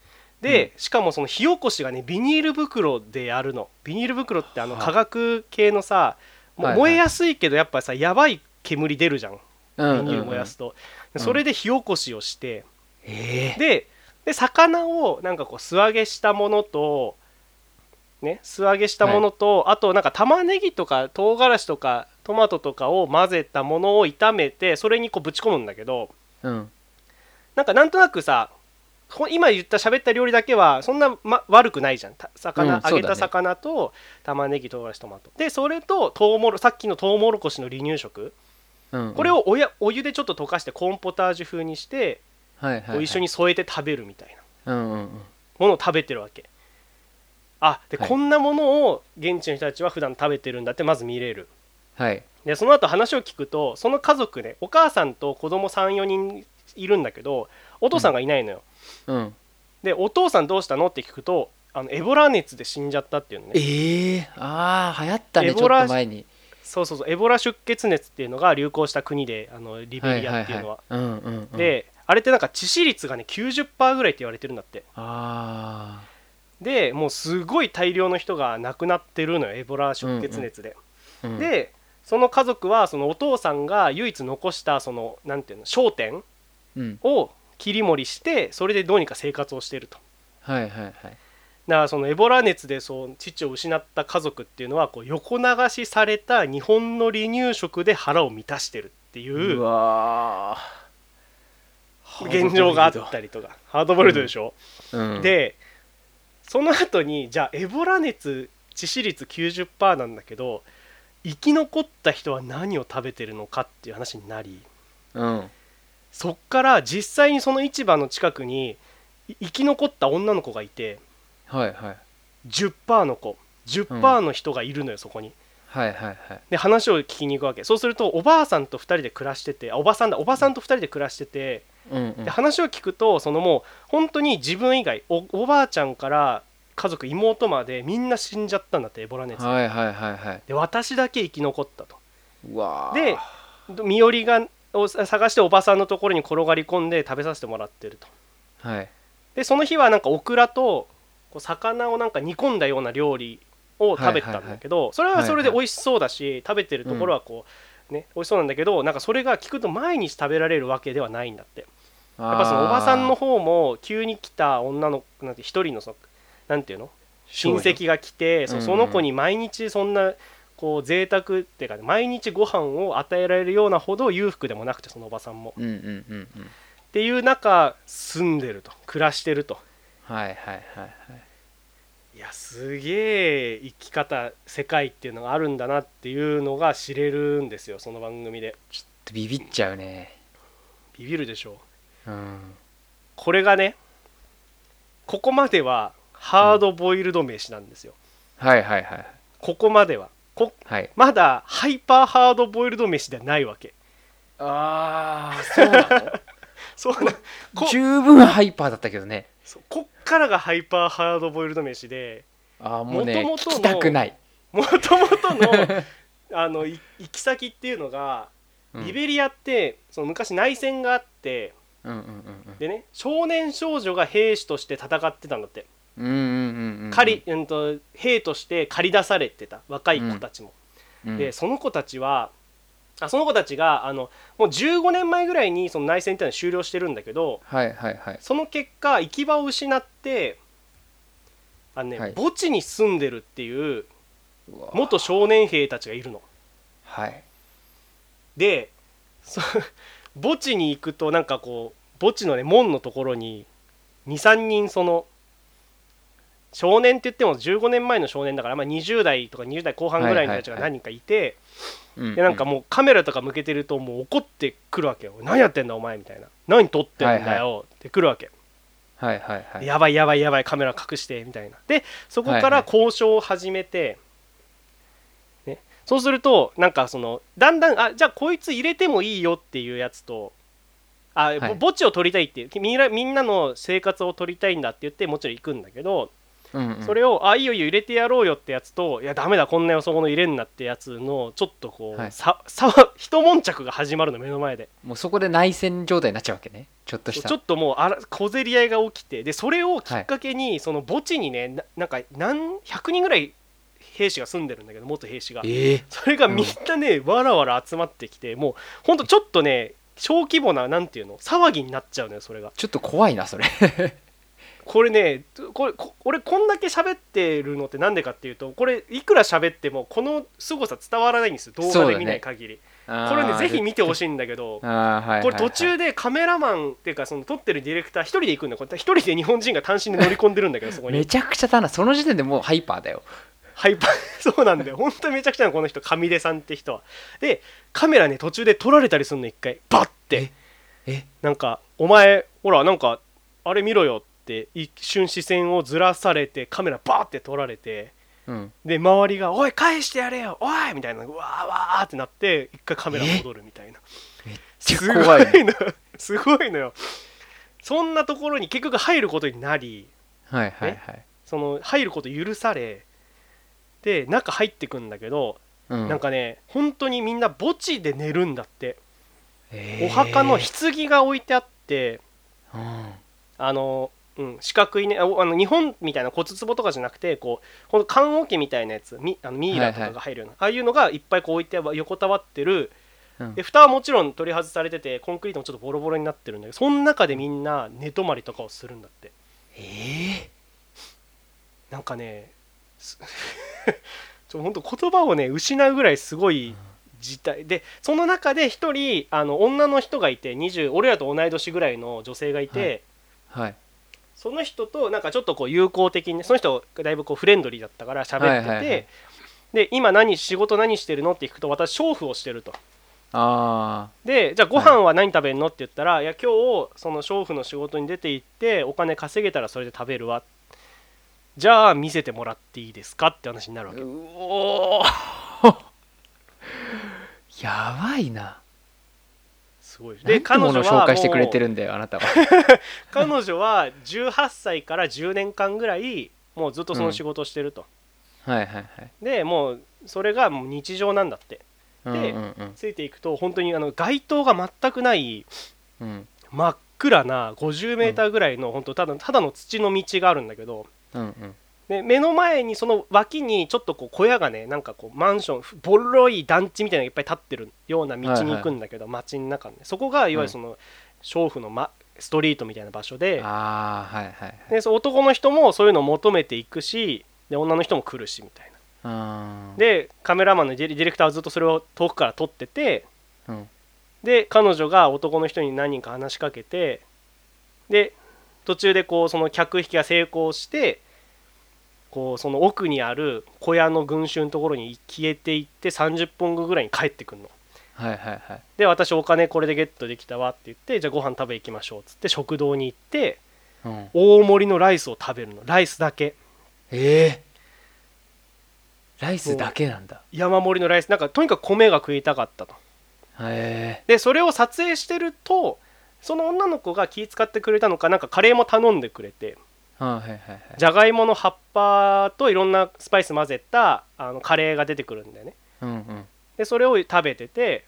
で、しかもその火起こしがねビニール袋でやるの。ビニール袋ってあのはあ。化学系のさもうはいはい。燃えやすいけどやっぱさやばい煙出るじゃん。ビニール燃やすと、うん。それで火起こしをして、ええ。でで魚をなんかこう素揚げしたものとね素揚げしたものと、あとなんか玉ねぎとか唐辛子とかトマトとかを混ぜたものを炒めてそれにこうぶち込むんだけどうん。なんかなんとなくさこ今言った喋った料理だけはそんな、ま、悪くないじゃん。た魚、うんね。揚げた魚と玉ねぎ唐辛子トマトでそれとトウモロさっきのトウモロコシの離乳食。うんこれをおやお湯でちょっと溶かしてコーンポタージュ風にしてはいはいはい。一緒に添えて食べるみたいな。うんうんうん。ものを食べてるわけ。あで、はい。こんなものを現地の人たちは普段食べてるんだってまず見れる。はい。でその後話を聞くとその家族ねお母さんと子供34人いるんだけどお父さんがいないのよ、うんでお父さんどうしたの？って聞くとあのエボラ熱で死んじゃったっていうのね。ええああ流行ったねちょっエボラと前に。そうそうそうエボラ出血熱っていうのが流行した国であのリベリアっていうのは,、いいい。うんうんうん。であれってなんか致死率がね90%ぐらいって言われてるんだって。あでもうすごい大量の人が亡くなってるのよエボラ出血熱で、あ、うん、でその家族はそのお父さんが唯一残したそのなんていうの商店うん。を切り盛りしてそれでどうにか生活をしてると。はいはいはい。だからそのエボラ熱でそう父を失った家族っていうのはこう横流しされた日本の離乳食で腹を満たしてるっていう現状があったりとかハードボイルドでしょ、ー、うん、でその後にじゃあエボラ熱致死率90%なんだけど生き残った人は何を食べてるのかっていう話になりうんそっから実際にその市場の近くにい生き残った女の子がいてはいはい。10%の子。10%の人がいるのよ、そこに。はいはいはい。で話を聞きに行くわけ。そうするとおばあさんと2人で暮らしててあおばさんだおばさんと2人で暮らしててうんうん。で話を聞くとそのもう本当に自分以外おおばあちゃんから家族妹までみんな死んじゃったんだってエボラ熱ではいはいはいはい。で私だけ生き残ったと。で身寄りがを探しておばさんのところに転がり込んで食べさせてもらってると。はい。でその日はなんかオクラとこう魚をなんか煮込んだような料理を食べたんだけど、それはそれで美味しそうだし、食べてるところはこう、ね美味しそうなんだけどなんかそれが聞くと毎日食べられるわけではないんだって。ややっぱそのおばさんの方も急に来た女のなんて一人のそのなんていうの？親戚が来てその子に毎日そんなこう贅沢っていうか、ね、毎日ご飯を与えられるようなほど裕福でもなくてそのおばさんも。うんうんうんうん。っていう中住んでると暮らしてると。はいはいはいはい。いやすげえ生き方世界っていうのがあるんだなっていうのが知れるんですよその番組で。ビビっちゃうね。ビビるでしょ。うん。これがねここまではハードボイルド飯なんですよ、はいはいはい。ここまではこはい。まだハイパーハードボイルド飯ではないわけ。ああそうなの？そうなこ十分ハイパーだったけどね。こっからがハイパーハードボイルド飯でああもうね元々の聞きたくない、もともとの あのい行き先っていうのが、うん。リベリアってその昔内戦があってうんうんうん。でね少年少女が兵士として戦ってたんだって、うんうんりうんと兵として借り出されてた若い子たちも、うん。でその子たちはあその子たちがあのもう15年前ぐらいにその内戦っていうのは終了してるんだけどはいはいはい。その結果行き場を失ってあのね、はい。墓地に住んでるっていう元少年兵たちがいるの。はい。でそ 墓地に行くとなんかこう墓地のね門のところに23人その少年って言っても15年前の少年だから、まあ、20代とか20代後半ぐらいの人たちが何人かいて、うんでなんかもうカメラとか向けてるともう怒ってくるわけよ「何やってんだお前」みたいな「何撮ってんだよ」ってくるわけ、はいはいはい。やばいやばいやばいカメラ隠してみたいな。でそこから交渉を始めて、ね、そうするとなんかそのだんだんあじゃあこいつ入れてもいいよっていうやつとあ、墓地を取りたいっていうみんなみんなの生活を取りたいんだって言ってもちろん行くんだけど、うんうん。それをあいいよいいよ入れてやろうよってやつといやダメだこんなよそこの入れんなってやつのちょっとこう、はい。ささ一悶着が始まるの目の前で。もうそこで内戦状態になっちゃうわけねちょっとした。ちょっともうあら小競り合いが起きてでそれをきっかけに、その墓地にねななんか何100人ぐらい兵士が住んでるんだけど元兵士が。ええ。それがみんなね、わらわら集まってきてもうほん。とちょっとね小規模ななんていうの騒ぎになっちゃうのよそれがちょっと怖いなそれこれねこれこ俺こんだけ喋ってるのってなんでかっていうとこれいくら喋ってもこの凄さ伝わらないんですよ。動画で見ない限り、これねぜひ見てほしいんだけどこれ途中でカメラマンっていうかその撮ってるディレクター一人で行くんだよこれ一人で日本人が単身で乗り込んでるんだけど そこに。めちゃくちゃだな。その時点でもうハイパーだよ。ハイパー そうなんだよ。本当にめちゃくちゃなのこの人。上出さんって人は。でカメラね途中で撮られたりするの一回。バッて。え？なんか「お前ほらなんかあれ見ろよ」って一瞬視線をずらされてカメラバーって撮られてうん。で周りが「おい返してやれよおい!」みたいなうわーわーってなって一回カメラ戻るみたいな。すご怖いのよ。すごいのよ。そんなところに結局入ることになりはいはいはい。その入ること許されで中入ってくんだけど、うん。なんかね本当にみんな墓地で寝るんだって、えー。お墓の棺が置いてあってうん。あの、うん、四角いねあの日本みたいな骨壺とかじゃなくてこうほんと棺桶みたいなやつミあのミイラとかが入るような、ああいうのがいっぱいこう置いて横たわってる。うん。で蓋はもちろん取り外されててコンクリートもちょっとボロボロになってるんだけどその中でみんな寝泊まりとかをするんだって。えなんかねす ちょ本当言葉をね失うぐらいすごい事態。でその中で一人あの女の人がいて20俺らと同い年ぐらいの女性がいて、はい。はいその人となんかちょっとこう友好的にその人がだいぶこうフレンドリーだったから喋ってて、はいはいはい。で今何仕事何してるのって聞くと私娼婦をしてると。あでじゃあご飯は何食べるのって言ったら、い、や今日その娼婦の仕事に出て行ってお金稼げたらそれで食べるわ。じゃあ見せてもらっていいですかって話になるわけ。あうおー。やばいなすごいで彼女紹介してくれてるるんだよあなたは。彼女は18歳から10年間ぐらいもうずっとその仕事をしてると、はいはいはい。でもうそれがもう日常なんだって。うんうんうん。ついていくと本当にあの街灯が全くないうん。真っ暗な50メーターぐらいの、本当ただただの土の道があるんだけどうんうんで目の前にその脇にちょっとこう小屋がねなんかこうマンションボロい団地みたいなのがいっぱい立ってるような道に行くんだけど、街の中にね。そこがいわゆるその娼婦の、ま、ストリートみたいな場所で。ああはいはいはい。でその男の人もそういうのを求めていくしで女の人も来るしみたいな。でカメラマンのディレクターはずっとそれを遠くから撮っててうん。で彼女が男の人に何人か話しかけてで途中でこうその客引きが成功してこうその奥にある小屋の群衆のところに消えていって30分後ぐらいに帰ってくるの。はいはいはい。で私お金これでゲットできたわって言ってじゃあご飯食べ行きましょうっつって食堂に行ってうん。大盛りのライスを食べるの。ライスだけ。ええライスだけなんだ。山盛りのライス。なんかとにかく米が食いたかったとへでそれを撮影してるとその女の子が気遣ってくれたのかなんかカレーも頼んでくれてじゃがいもの葉っぱといろんなスパイス混ぜたあのカレーが出てくるんだよね。うんうん。でそれを食べてて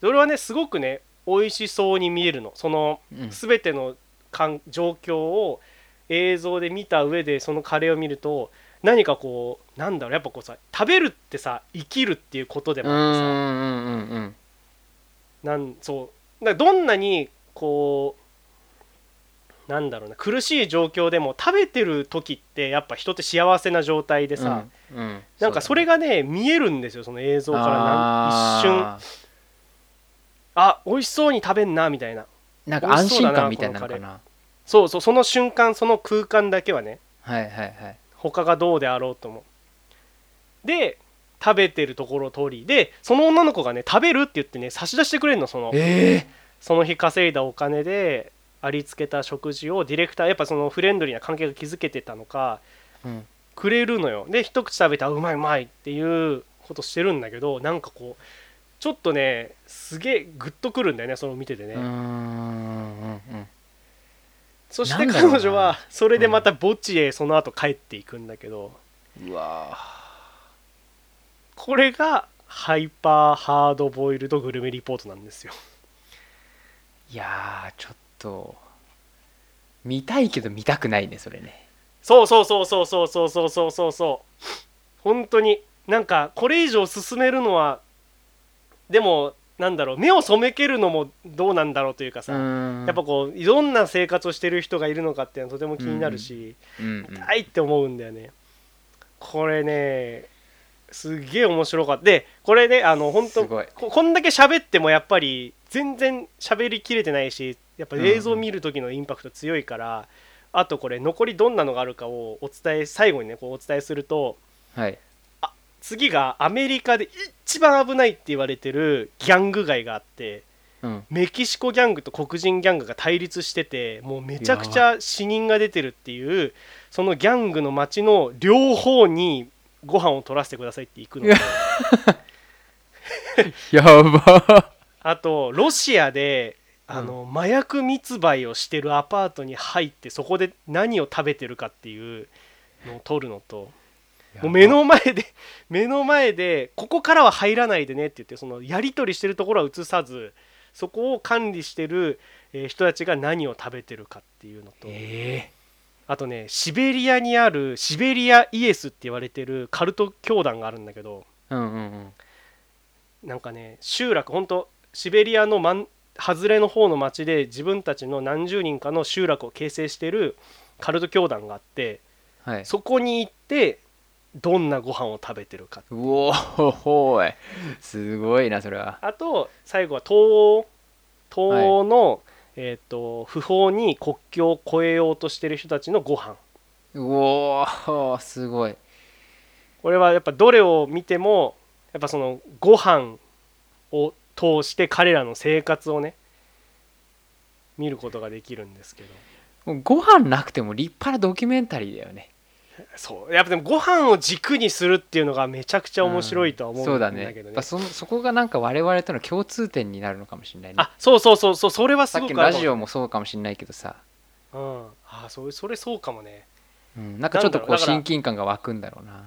それはねすごくね美味しそうに見えるの。そのうん。全てのかん状況を映像で見た上でそのカレーを見ると何かこうなんだろうやっぱこうさ食べるってさ生きるっていうことでもあってさ。なんそう。どんなにこうなんだろうな苦しい状況でも食べてる時ってやっぱ人って幸せな状態でさ、うんうん。なんかそれがね見えるんですよその映像から。なん一瞬ああ美味しそうに食べんなみたいな。ーなんか安心感みたいなのかな。そうそうその瞬間その空間だけはねはいはいはい。他がどうであろうともで食べてるところを通りでその女の子がね食べるって言ってね差し出してくれるのそのえその日稼いだお金でありつけた食事をディレクターやっぱそのフレンドリーな関係が築けてたのかえうん。くれるのよ。で一口食べてあうまいうまいっていうことしてるんだけどなんかこうちょっとねすげえグッとくるんだよねその見ててね、うーんうんうん。そして彼女はそれでまた墓地へその後帰っていくんだけど、うんうわこれがハイパーハードボイルドグルメリポートなんですよ。ーいやーちょっと見たいけど見たくないねそれね。そうそうそうそうそうそうそうそうそう。そう本当に。なんかこれ以上進めるのはでもなんだろう。目を背けるのもどうなんだろうというかさ、ややっぱこうどんな生活をしてる人がいるのかっていうのはとても気になるし、うん。うん。痛いって思うんだよね。これねすっげえ面白かった。でこれねあの本当ここんだけ喋ってもやっぱり全然喋りきれてないしやっぱ映像見る時のインパクト強いから、あとこれ残りどんなのがあるかをお伝え最後にねこうお伝えするとはい。次がアメリカで一番危ないって言われてるギャング街があってうん。メキシコギャングと黒人ギャングが対立しててもうめちゃくちゃ死人が出てるっていうそのギャングの街の両方にご飯を取らせてくださいって行くの。と やば。あとロシアであの、麻薬密売をしてるアパートに入ってそこで何を食べてるかっていうのを撮るのともう目の前で 目の前でここからは入らないでねって言ってそのやり取りしてるところは映さずそこを管理してるえー人たちが何を食べてるかっていうのとえあとねシベリアにあるシベリアイエスって言われてるカルト教団があるんだけどえうんうんうん。なんかね集落ほんとシベリアの真ん外れの方の町で自分たちの何十人かの集落を形成してるカルト教団があってはい。そこに行ってどんなご飯を食べてるか。うおーほーいすごいなそれはあと最後は東欧東欧の、えー、と不法に国境を越えようとしてる人たちのご飯うおーすごいこれはやっぱどれを見てもやっぱそのご飯を通して彼らの生活をね見ることができるんですけど。ご飯なくても立派なドキュメンタリーだよね。そう。やっぱでもご飯を軸にするっていうのがめちゃくちゃ面白いとは思うんそうだだけどね,、ね。やっぱそのそこがなんか我々との共通点になるのかもしれないね。あそうそうそうそうそれはすさっごくラジオもそうかもしれないけどさ、うん。あそれそれそうかもね。うん、なんかちょっとこう親近感が湧くんだろうな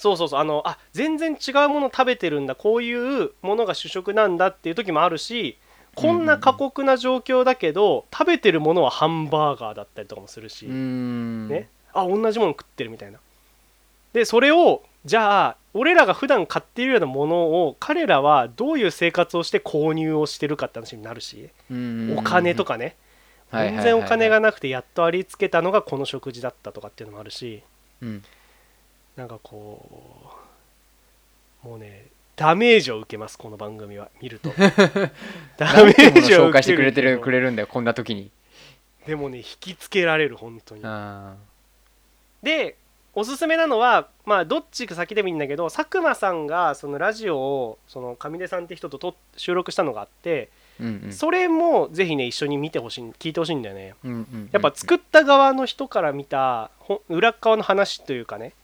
そうそうそう。あのあ全然違うもの食べてるんだ。こういうものが主食なんだっていう時もあるしこんな過酷な状況だけど、食べてるものはハンバーガーだったりとかもするし、ね。あ同じもの食ってるみたいな。でそれをじゃあ俺らが普段買っているようなものを彼らはどういう生活をして購入をしてるかって話になるし、うんお金とかね、全然お金がなくてやっとありつけたのがこの食事だったとかっていうのもあるし。うんなんかこうもうねダメージを受けますこの番組は見ると。ダメージを受け紹介してくれてるくれるんだよこんな時に。でもね引きつけられる本当に。あでおすすめなのはまあどっちか先でもいいんだけど佐久間さんがそのラジオをその上出さんって人とと収録したのがあって、うんうん。それもぜひね一緒に見てほしい聞いてほしいんだよね。うんうんうん。やっぱ作った側の人から見たほ裏側の話というかね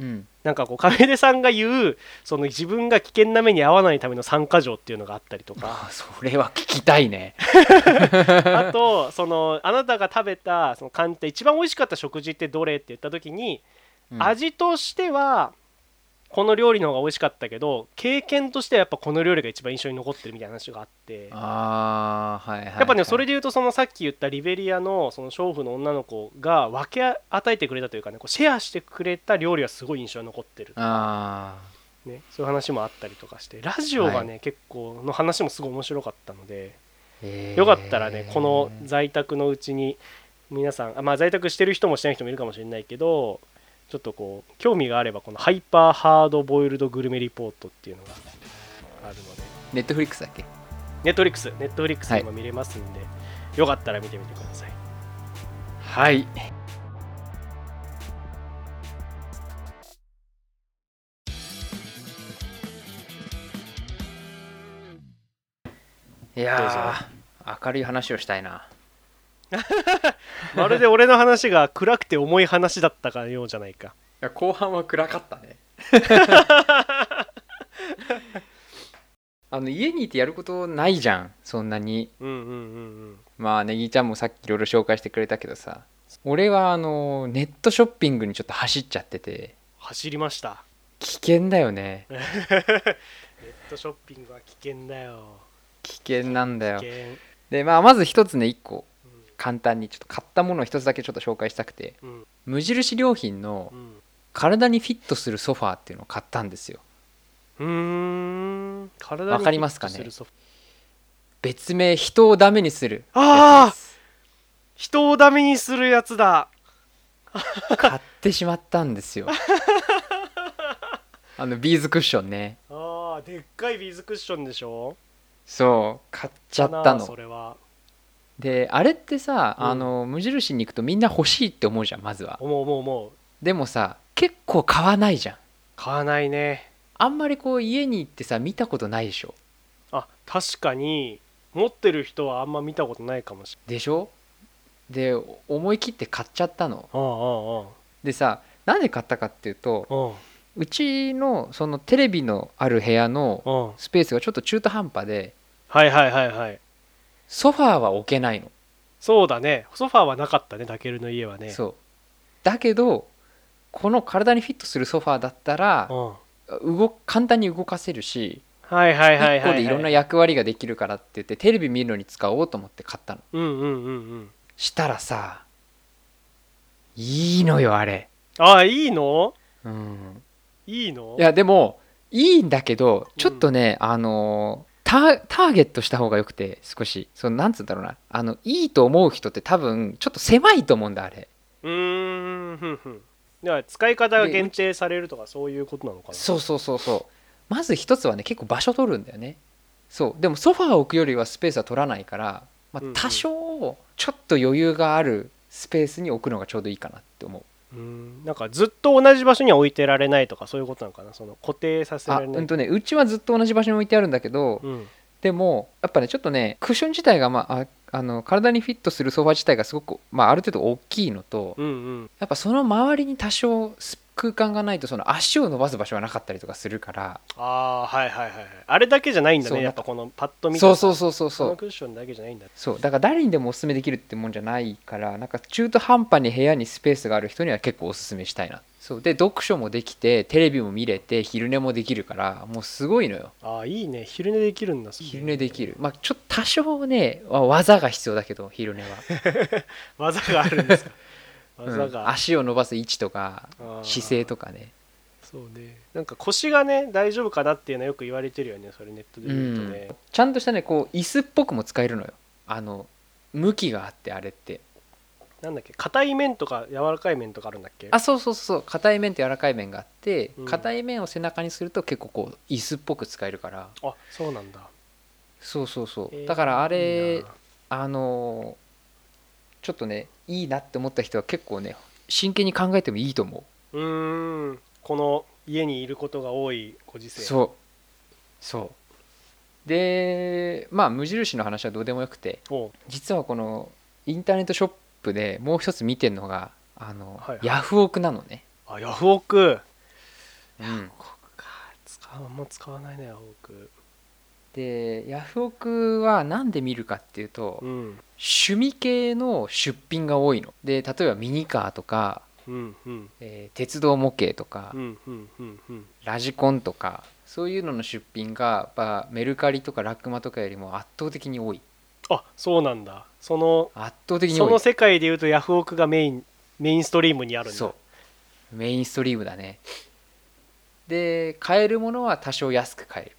うん。なんかこう上出さんが言うその自分が危険な目に遭わないための参加条っていうのがあったりとか。あそれは聞きたいね。あとそのあなたが食べたその感じた一番美味しかった食事ってどれって言った時に、うん。味としてはこの料理の方が美味しかったけど経験としてはやっぱこの料理が一番印象に残ってるみたいな話があって。ああはいはい、はい、やっぱねそれで言うとそのさっき言ったリベリアのその娼婦の女の子が分け与えてくれたというかねこうシェアしてくれた料理はすごい印象に残ってる、あね、そういう話もあったりとかしてラジオがね、結構の話もすごい面白かったのであよかったらねこの在宅のうちに皆さんあまあ在宅してる人もしてない人もいるかもしれないけどちょっとこう興味があればこのハイパーハードボイルドグルメリポートっていうのがあるので。ネットフリックスだっけ？ネットフリックスネットフリックスはい。でも見れますんで、よかったら見てみてください。はい。いやー明るい話をしたいな まるで俺の話が暗くて重い話だったかようじゃないか。いや後半は暗かったね。あの家にいてやることないじゃん。そんなに。うんうんうんうん。まあネギちゃんもさっきいろいろ紹介してくれたけどさ。俺はあのネットショッピングにちょっと走っちゃってて。走りました。危険だよね。ネットショッピングは危険だよ。危険なんだよ。でまあまず一つね一個。うん簡単にちょっと買ったものを一つだけちょっと紹介したくてうん。無印良品のうん。体にフィットするソファーっていうのを買ったんですよ。うーん。体にわかりますかね？別名人をダメにするあー。やつです。人をダメにするやつだ。買ってしまったんですよ。あのビーズクッションね。あーでっかいビーズクッションでしょ？そう買っちゃったの。それはであれってさ、うん。あの無印に行くとみんな欲しいって思うじゃんまずは。思う思う思う。でもさ結構買わないじゃん。買わないね。あんまりこう家に行ってさ見たことないでしょ。あ確かに。持ってる人はあんま見たことないかもしでしょ？で思い切って買っちゃったの。れないでさなんで買ったかっていうとうちのそのテレビのある部屋のうん。スペースがちょっと中途半端ではいはいはいはいソファーは置けないの、そうだね。ソファーはなかったねタケルの家はね。そう。だけどこの体にフィットするソファーだったらうん。動簡単に動かせるしはいはいはいはい、1個でいろんな役割ができるからって言ってテレビ見るのに使おうと思って買ったの。うんうんうんうん。したらさいいのよあれ。ああいいの？うん。いいの？いやでもいいんだけどちょっとね、あのタターゲットした方がよくて少し。そのなんつうんだろうな。あのいいと思う人って多分ちょっと狭いと思うんだあれ。うーんふんふん。では使い方が限定されるとかそういうことなのかな。そうそうそうそう。まず一つはね結構場所取るんだよね。そう。でもソファーを置くよりはスペースは取らないから、まあ多少ちょっと余裕があるスペースに置くのがちょうどいいかなって思ううーん。なんかずっと同じ場所には置いてられないとかそういうことなのかな？その固定させらあれない。うんとねうちはずっと同じ場所に置いてあるんだけど、うん。でもやっぱねちょっとねクッション自体が、まあ、ああの体にフィットするソファー自体がすごく、まあ、ある程度大きいのとうんうん。やっぱその周りに多少空間がないとその足を伸ばす場所がなかったりとかするから。ああはいはいはいはい。あれだけじゃないんだそうねやっぱこのパッと見そうそうそうそうそそうのクッションだけじゃないんだそう。だから誰にでもおすすめできるってもんじゃないからなんか中途半端に部屋にスペースがある人には結構おすすめしたいな。そう。で読書もできてテレビも見れて昼寝もできるからもうすごいのよ。ああいいね。昼寝できるんだ昼寝できる。まあちょっと多少ねわ技が必要だけど昼寝は、技があるんですかうん。技が、足を伸ばす位置とか姿勢とかね。そうね。なんか腰がね大丈夫かなっていうのはよく言われてるよねそれネットで見るとね、ちゃんとしたねこう椅子っぽくも使えるのよ。あの向きがあってあれって。なんだっけ硬い面とか柔らかい面とかあるんだっけ？あそうそうそう硬い面と柔らかい面があってうん。硬い面を背中にすると結構こう椅子っぽく使えるから。あそうなんだ。そうそうそう、えー。だからあれあのーちょっとねいいなって思った人は結構ね真剣に考えてもいいと思う。ーん。この家にいることが多いご時世。そう。そう。でまあ無印の話はどうでもよくて実はこのインターネットショップでもう一つ見てるのがあの、はいはい。ヤフオクなのね、あヤフオク。うん、こか。使うあんま使わないねヤフオクでヤフオクは何で見るかっていうと、うん趣味系の出品が多いの。で例えばミニカーとか、うんうん。えー鉄道模型とか、うんうんうんうん。ラジコンとかそういうのの出品がやっぱメルカリとかラックマとかよりも圧倒的に多い。あそうなんだ。その圧倒的に多い。その世界でいうとヤフオクがメインメインストリームにあるんだ。そう。メインストリームだね。で買えるものは多少安く買える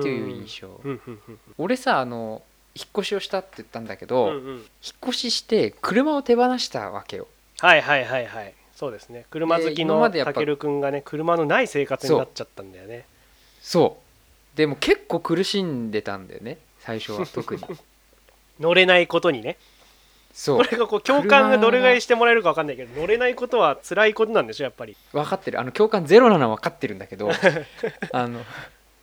っていう印象、俺さあの引っ越しをしたって言ったんだけうど、んうん。引っ越しして車を手放したわけよ。はいはいはいはい。そうですね。車好き今のたけるくんがね車のない生活になっちゃったんだよね。そう。でも結構苦しんでたんだよね最初は 特に。乗れないことにね。そう。これがこう共感がどれぐらいしてもらえるか分かんないけど乗れないことは辛いことなんでしょやっぱり。分かってる。あの共感ゼロなのは分かってるんだけど あの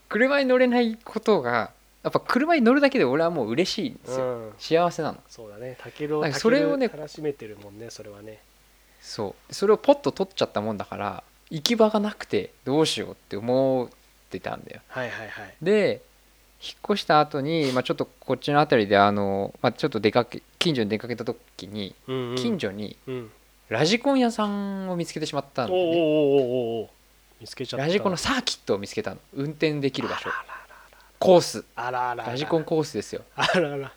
車に乗れないことがやっぱ車に乗るだけで俺はもう嬉しいんですよ、うん。幸せなの。そうだね。たけるをそれをねたけるらしめてるもんねそれはね。そう。それをポッと取っちゃったもんだから行き場がなくてどうしようって思ってたんだよ。はいはいはい。で引っ越した後に、まあ、ちょっとこっちの辺りであの、まあ、ちょっと出かけ近所に出かけた時にうんうん。近所にうん。ラジコン屋さんを見つけてしまったんだよね。おうおうおうおうおう見つけちゃった。ラジコンのサーキットを見つけたの。運転できる場所。コース。あらあらラジコンコースですよ。あらあら。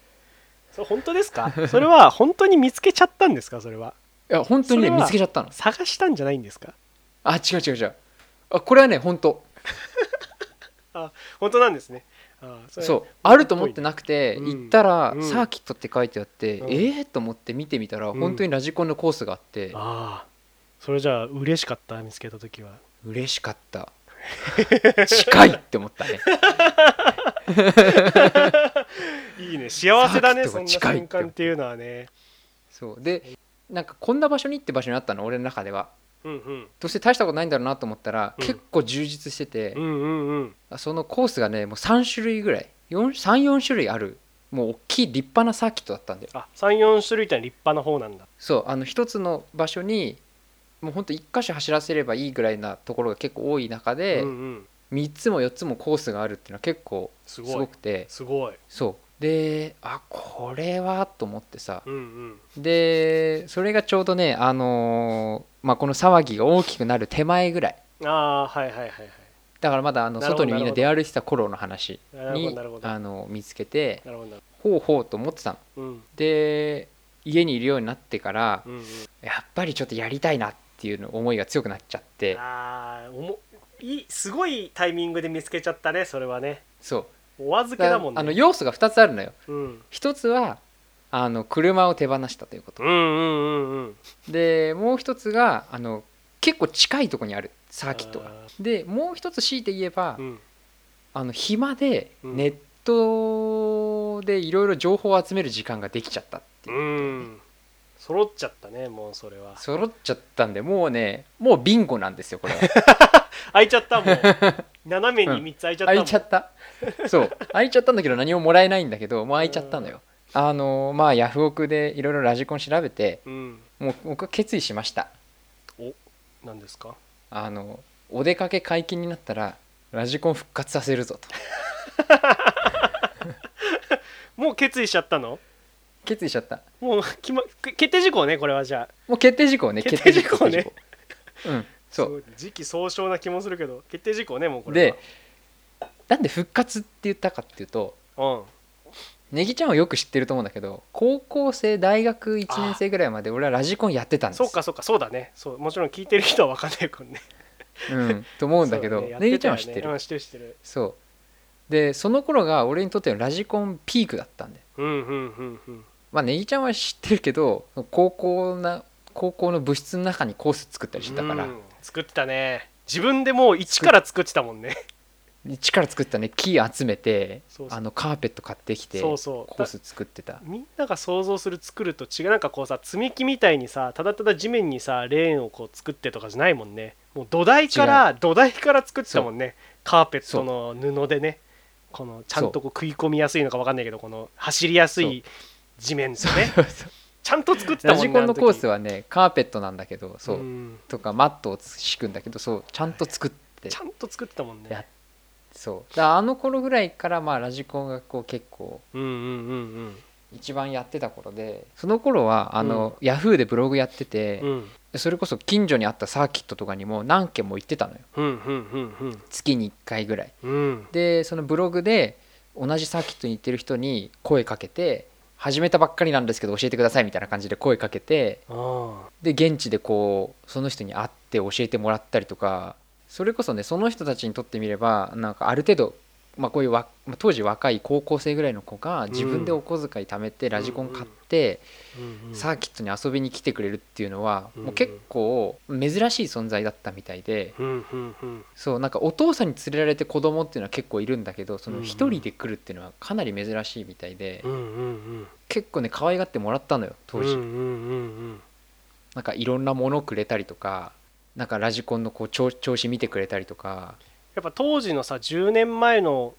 それ本当ですか？それは本当に見つけちゃったんですか？それは。いや本当にね見つけちゃったの。探したんじゃないんですか？あ違う違う違う。あこれはね本当。本当なんですね。あれそう。あると思ってなくてうん。行ったらうん。サーキットって書いてあってうん。ええと思って見てみたらうん。本当にラジコンのコースがあって。ああそれじゃあ嬉しかった見つけた時は嬉しかった。近いって思ったね。いいね。幸せだねそんなが近いって瞬間っていうのはね。そう。でなんかこんな場所にって場所にあったの俺の中では。うんうん。どうせ大したことないんだろうなと思ったらうん。結構充実してて。うんうんうん。そのコースがねもう3種類ぐらい。34種類ある。もう大きい立派なサーキットだったんだよ。あ34種類って立派な方なんだ。そう。あの一つの場所にもうほんと1箇所走らせればいいぐらいなところが結構多い中で、うんうん。3つも4つもコースがあるっていうのは結構すすごくてすごい。そう。であこれはと思ってさ。うんうん。でそれがちょうどねあのーまあこの騒ぎが大きくなる手前ぐらい。ああはいはいはいはい。だからまだあの外にみんな出歩いてた頃の話にあの見つけてなるほうほうと思ってたの。うん。で家にいるようになってからうんうん。やっぱりちょっとやりたいなっていうの思いが強くなっちゃって。ああおもいいすごいタイミングで見つけちゃったねそれはね。そう。お預けだもんね。あの要素が2つあるのよ。うん。一つはあの車を手放したということ。うんうんうんうん。でもう一つがあの結構近いところにあるサーキットが。あでもう一つ強いて言えば、うん。あの暇でうん。ネットでいろいろ情報を集める時間ができちゃったっていう。う、ん揃っちゃったねもうそれは。揃っちゃったんでもうねもうビンゴなんですよこれは。開いちゃったもん。斜めに3つ開いちゃったもん。開いちゃった。そう。開いちゃったんだけど何ももらえないんだけどもう開いちゃったのよ。あのまあヤフオクでいろいろラジコン調べてうん。もう僕は決意しました。何ですか？あのお出かけ解禁になったらラジコン復活させるぞと。もう決意しちゃったの？決意しちゃった。もう決,、ま、決定事項ねこれはじゃあ。もう決定事項ね決定事項ね。うんそう。時期尚早な気もするけど決定事項ねもうこれは。でなんで復活って言ったかっていうとうん。ネギちゃんはよく知ってると思うんだけど高校生大学1年生ぐらいまで俺はラジコンやってたんです。そうかそうかそうだね。そうもちろん聞いてる人は分かんないからね。うん、と思うんだけど、そうねネギちゃんは知ってる。うん知ってる知ってる。そう。でその頃が俺にとってのラジコンピークだったんでうんうんうんうんまあネギちゃんは知ってるけど高校な高校の部室の中にコース作ったりしてたから、うん。作ってたね。自分でもう一から作ってたもんね。一から作ったね。木集めてそうそう。あのカーペット買ってきてそうそう。コース作ってた。みんなが想像する作ると違う。なんかこうさ積み木みたいにさただただ地面にさレーンをこう作ってとかじゃないもんね。もう土台から土台から作ってたもんね。カーペットの布でね。このちゃんとこう食い込みやすいのか分かんないけどこの走りやすい地面ですよね。ちゃんと作ってたラもんねジコンのコースははねカーペットなんだけどそう、ん。とかマットを敷くんだけどそうちゃんと作って。ちゃんと作ってたもんね。やそう。だあの頃ぐらいからまあラジコンがこう結構うんうんうんうん。一番やってた頃でその頃はあの、ヤフーでブログやってて、うん。それこそ近所にあったサーキットとかにも何軒も行ってたのよ。うんうんうん月に1回ぐらい。うんうん。でそのブログで同じサーキットに行ってる人に声かけて始めたばっかりなんですけど教えてくださいみたいな感じで声かけてあで現地でこうその人に会って教えてもらったりとかそれこそねその人たちにとってみればなんかある程度、まあ、こういうわまあ当時若い高校生ぐらいの子が自分でお小遣い貯めてラジコン買ってサーキットに遊びに来てくれるっていうのはうん。もう結構珍しい存在だったみたいでそうなんかお父さんに連れられて子供っていうのは結構いるんだけどそのうん。うん一人で来るっていうのはかなり珍しいみたいで結構ね可愛がってもらったのよ当時。なんかいろんなものくれたりとかなんかラジコンのこう調調子見てくれたりとかやっぱ当時のさ10年前の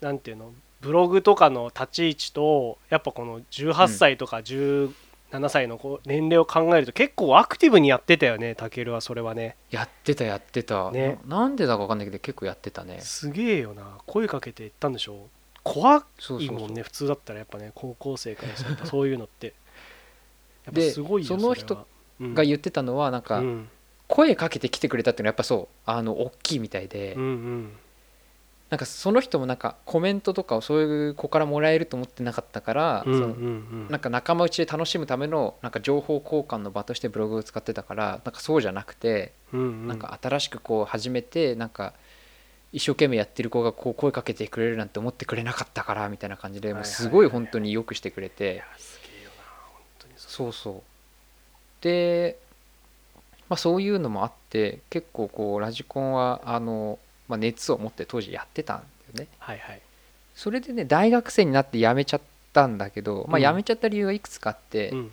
なんていうのブログとかの立ち位置とやっぱこの18歳とか17歳の年齢を考えると結構アクティブにやってたよねたけるはそれはね。やってたやってた、ね。ななんでだか分かんないけど結構やってたね。すげえよな。声かけて言ったんでしょう。そうそういもんね普通だったらやっぱね高校生からそういうのって。やっぱですごいよその人が言ってたのはなんかうん声かけてきてくれたっていうのはやっぱそうあの大きいみたいで、うんうん。なんかその人もなんかコメントとかをそういう子からもらえると思ってなかったから、うんうんうん。なんか仲間内で楽しむためのなんか情報交換の場としてブログを使ってたからなんかそうじゃなくて、うんうん。なんか新しくこう始めてなんか一生懸命やってる子がこう声かけてくれるなんて思ってくれなかったからみたいな感じでもうすごい本当によくしてくれいてやすげえよな本当にそそうそう。で、まあ、そういうのもあって結構こうラジコンはあの、まあ、熱を持って当時やってたんだよね。はいはい。それでね大学生になって辞めちゃったんだけど、まあ、うん。辞めちゃった理由はいくつかあって、うん。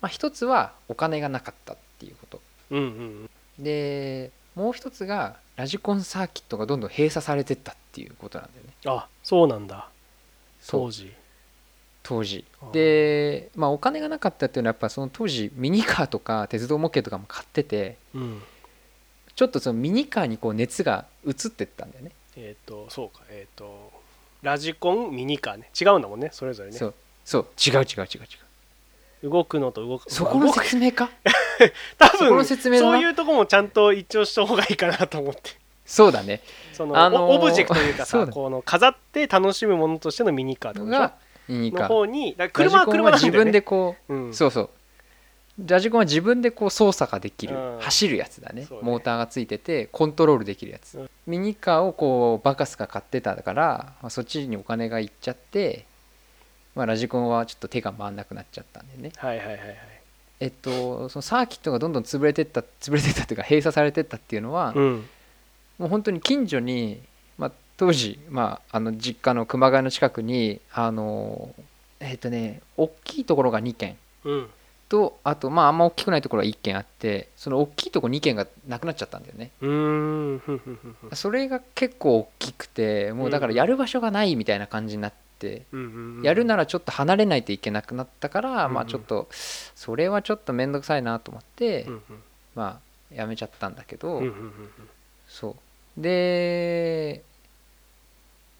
まあ、一つはお金がなかったっていうこと。うんうんでもう一つがラジコンサーキットがどんどん閉鎖されてったっていうことなんだよね。あそうなんだ。当時当時。で、まあ、お金がなかったっていうのはやっぱその当時ミニカーとか鉄道模型とかも買っててうん。ちょっとそのミニカーにこう熱が移ってったんだよね。えっ、とそうか。えっ、とラジコンミニカーね。違うんだもんねそれぞれね。そう。そう。違う違う違う違う。動くのと動く。そこの説明か？多そこの分説明そういうとこもちゃんと一応した方がいいかなと思って。そうだね。その、あのーオオブジェクトというかさこの飾って楽しむものとしてのミニカーとでしょ？がミニカのー方にだから車は車なんだよね。分でこううん。そうそう。ラジコンは自分でこう操作ができる、うん。走るやつだね。ね。モーターがついててコントロールできるやつ、うん。ミニカーをこうバカスが買ってたから、まあ、そっちにお金がいっちゃって、まあ、ラジコンはちょっと手が回んなくなっちゃったんでね。はいはいはいはい。えっとそのサーキットがどんどん潰れてった潰れてったというか閉鎖されてったっていうのは、うん。もう本当に近所に、まあ、当時、まあ、あの実家の熊谷の近くにあのえっとね大きいところが2軒。うん。とあとまああんま大きくないところが1軒あってその大きいところ2軒がなくなっちゃったんだよね。それが結構大きくてもうだからやる場所がないみたいな感じになって、うんうんうんやるならちょっと離れないといけなくなったから、うんうんまあちょっとそれはちょっと面倒くさいなと思って、うんうんまあやめちゃったんだけど、うんうんうん。そう。で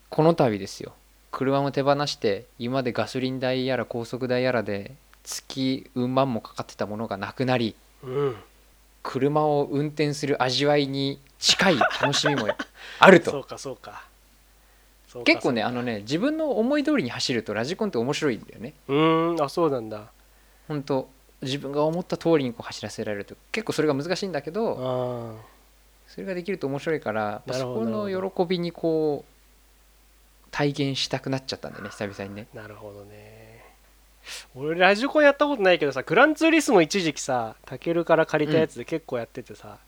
この度ですよ。車も手放して今までガソリン代やら高速代やらで月うん万もかかってたものがなくなりうん。車を運転する味わいに近い 楽しみもあるそうとかそうか。そうか結構ねあのね自分の思い通りに走るとラジコンって面白いんだよね。うーんあそうなんだ。本当自分が思った通りにこう走らせられると。結構それが難しいんだけどあそれができると面白いからなるそこの喜びにこう体現したくなっちゃったんだよね久々にね。あなるほどね。俺ラジコンやったことないけどさグランツーリスモ一時期さタケルから借りたやつで結構やっててさ、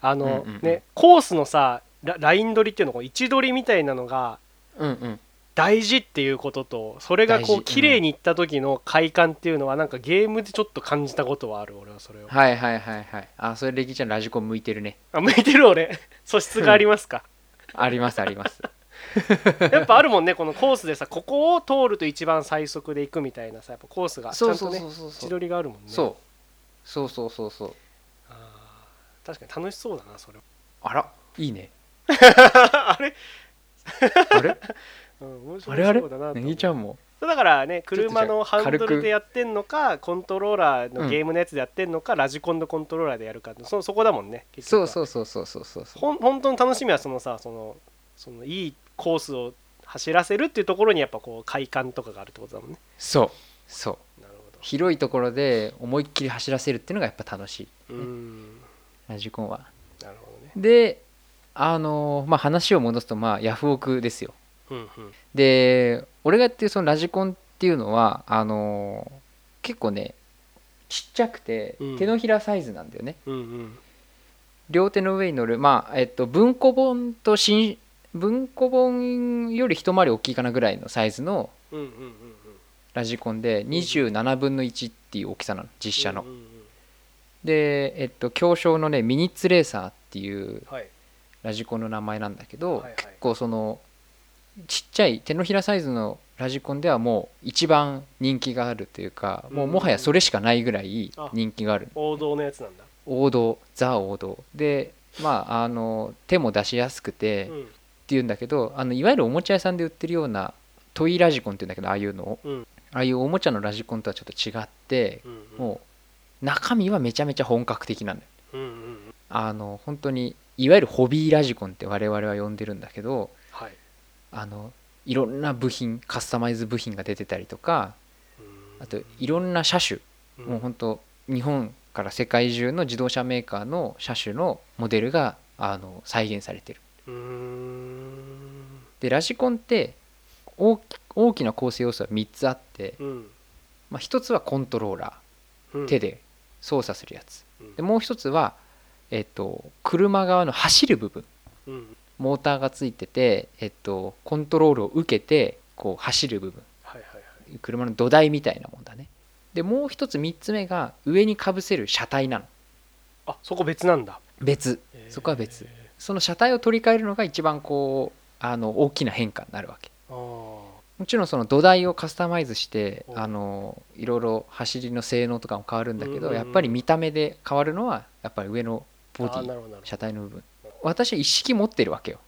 あの、うんうんうん。ねコースのさラライン取りっていうのこう位置取りみたいなのがうんうん。大事っていうこととそれがこう綺麗にいった時の快感っていうのはなんかゲームでちょっと感じたことはある俺はそれを。はいはいはいはい。あそれレギちゃんラジコン向いてるね。あ向いてる俺。素質がありますか？ありますあります やっぱあるもんねこのコースでさここを通ると一番最速で行くみたいなさやっぱコースがちゃんとねそうそうそう。そう位置そう。取りがあるもんね。そうそうそうそう。そうあー確かに楽しそうだなそれは。あらいいね。あれ、あれ？うん、面あれあれ白そうだなとネ思う。ギちゃんも。だからね車のハンドルでやってんのかコントローラーのゲームのやつでやってんのか、ラジコンのコントローラーでやるかそそこだもんねそうそうそうそうそうそう。ほん本当の楽しみはそのさそのそのいいコースを走らせるっていうところにやっぱこう快感とかがあるってことだもんね。そう。そう。なるほ広いところで思いっきり走らせるっていうのがやっぱ楽しいどうん。ラジコンは。なるほどね。であのーまあ話を戻すとまあヤフオクですよ。うんうん。で俺がやってるそのラジコンっていうのはあのー結構ねちっちゃくてうん。手のひらサイズなんだよね、うんうん。両手の上に乗るまあえっと文庫本と新文庫本より一回り大きいかなぐらいのサイズのラジコンで27分の1っていう大きさなの実写の、でえっと強小のねミニッツレーサーっていうはい。ラジコンの名前なんだけど、結構そのちっちゃい手のひらサイズのラジコンではもう一番人気があるというか、もうもはやそれしかないぐらい人気がある。王道のやつなんだ。王道ザ王道。でまああの手も出しやすくて、うんっていうんだけどあのいわゆるおもちゃ屋さんで売ってるようなトイラジコンっていうんだけどああいうのを。うん。ああいうおもちゃのラジコンとはちょっと違ってうんうん。もう中身はめちゃめちゃ本格的なのよ。うんうんうん。あの本当にいわゆるホビーラジコンって我々は呼んでるんだけどはい。あのいろんな部品カスタマイズ部品が出てたりとかうん。あといろんな車種。うん。もう本当日本から世界中の自動車メーカーの車種のモデルがあの再現されてるでラジコンって大き大きな構成要素は3つあって、うん。まあ、1つはコントローラうん。ー手で操作するやつ。うん。でもう1つは、えっと、車側の走る部分。うん。モーターがついてて、えっと、コントロールを受けてこう走る部分。はいはいはい。車の土台みたいなもんだね。でもう一つ3つ目が上にかぶせる車体なの。あそこ別なんだ。別。そこは別。その車体を取り替えるのが一番こうあの大きな変化になるわけ。もちろんその土台をカスタマイズしてう。んあのいろいろ走りの性能とかも変わるんだけどやっぱり見た目で変わるのはやっぱり上のボディ車体の部分。私は一式持ってるわけよ。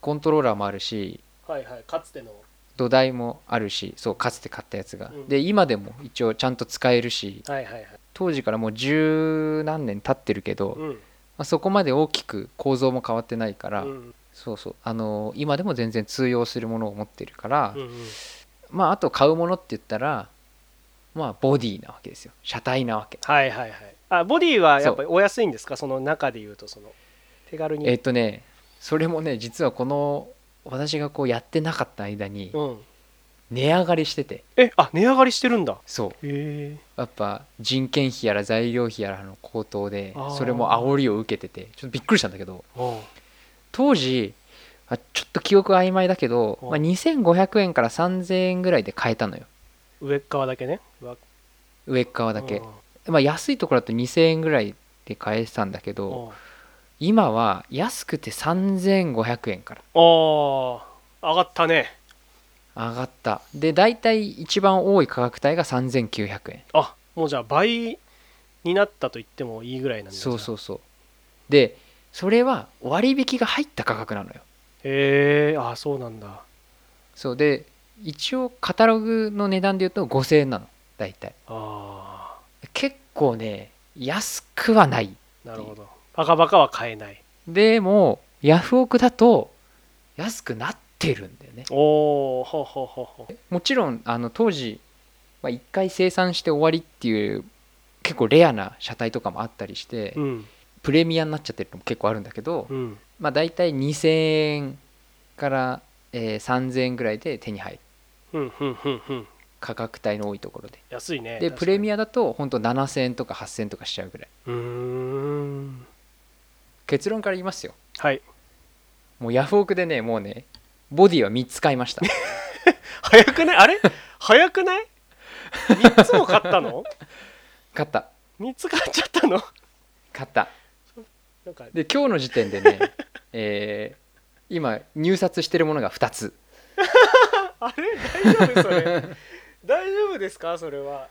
コントローラーもあるしはいはい。かつての。土台もあるしそうかつて買ったやつが、うん。で今でも一応ちゃんと使えるしはいはいはい。当時からもう十何年経ってるけど、まうん。あ、そこまで大きく構造も変わってないから、うんそうそう。あの今でも全然通用するものを持ってるから、うんうん。まああと買うものって言ったらまあボディなわけですよ。車体なわけ。はいはいはい。あボディはやっぱりお安いんですか？その中で言うとその手軽に。えっとねそれもね実はこの私がこうやってなかった間にうん。値上がりしてて。えあ値上がりしてるんだ。そう。やっぱ人件費やら材料費やらの高騰でそれも煽りを受けててちょっとびっくりしたんだけどうん当時あちょっと記憶曖昧だけど、うんまあ、2500円から3000円ぐらいで買えたのよ。上っ側だけね。上側だけ。うん。まあ安いところだと2000円ぐらいで買えてたんだけどうん。今は安くて3500円から。あー。上がったね。上がった。で大体一番多い価格帯が3900円。あもうじゃあ倍になったと言ってもいいぐらいなんだ。そうそううそう。でそれは割引が入った価格なのよ。へえあそうなんだ。そうで一応カタログの値段で言うと5000円なの。大体。あ結構ね安くはないあなるほど。バカバカは買えない。でもヤフオクだと安くなってるんだよね。おおほうほうほうほう。もちろんあの当時まあ1回生産して終わりっていう結構レアな車体とかもあったりして、うんプレミアになっちゃってるのも結構あるんだけど、うん。まあ大体2000円から、えー3000円ぐらいで手に入る。うんうんうんうん。価格帯の多いところで。安いねでプレミアアだと本当7000円とか8000円とかしちゃうぐらい。うーん。結論から言いますよ。はい。もうヤフオクでねもうねボディは3つ買いました。早くない？あれ？早くない？3つも買ったの？買った ?3 つ買っちゃったの？買ったで今日の時点でね えー今入札してるものが2つ。あれ？大丈夫それ？大丈夫ですか？それは。